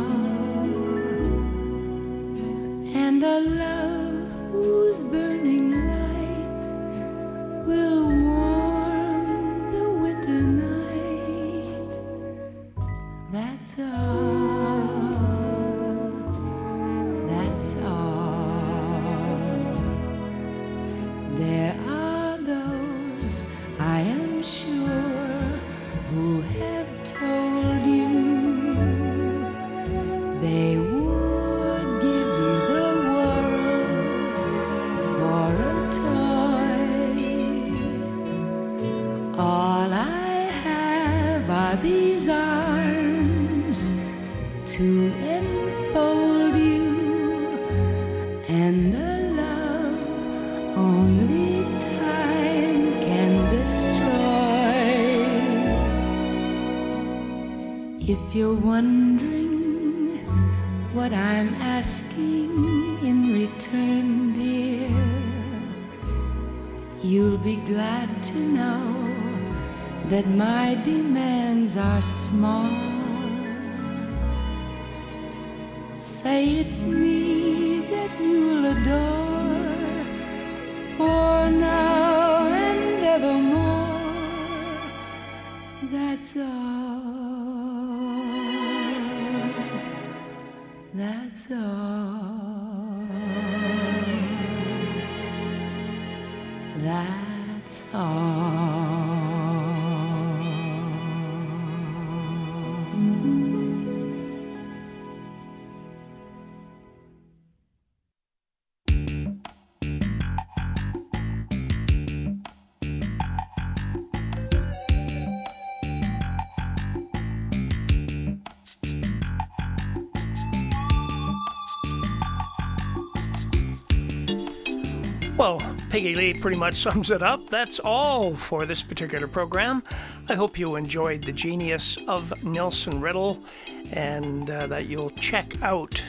Peggy Lee pretty much sums it up. That's all for this particular program. I hope you enjoyed the genius of Nelson Riddle and uh, that you'll check out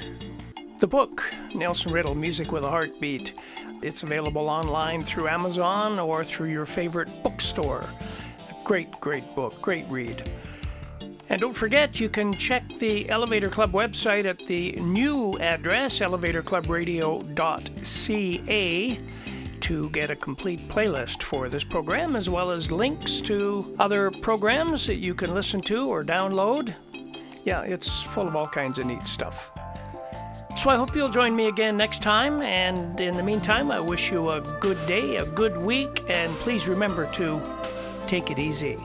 the book, Nelson Riddle Music with a Heartbeat. It's available online through Amazon or through your favorite bookstore. Great, great book, great read. And don't forget, you can check the Elevator Club website at the new address, elevatorclubradio.ca, to get a complete playlist for this program, as well as links to other programs that you can listen to or download. Yeah, it's full of all kinds of neat stuff. So I hope you'll join me again next time, and in the meantime, I wish you a good day, a good week, and please remember to take it easy.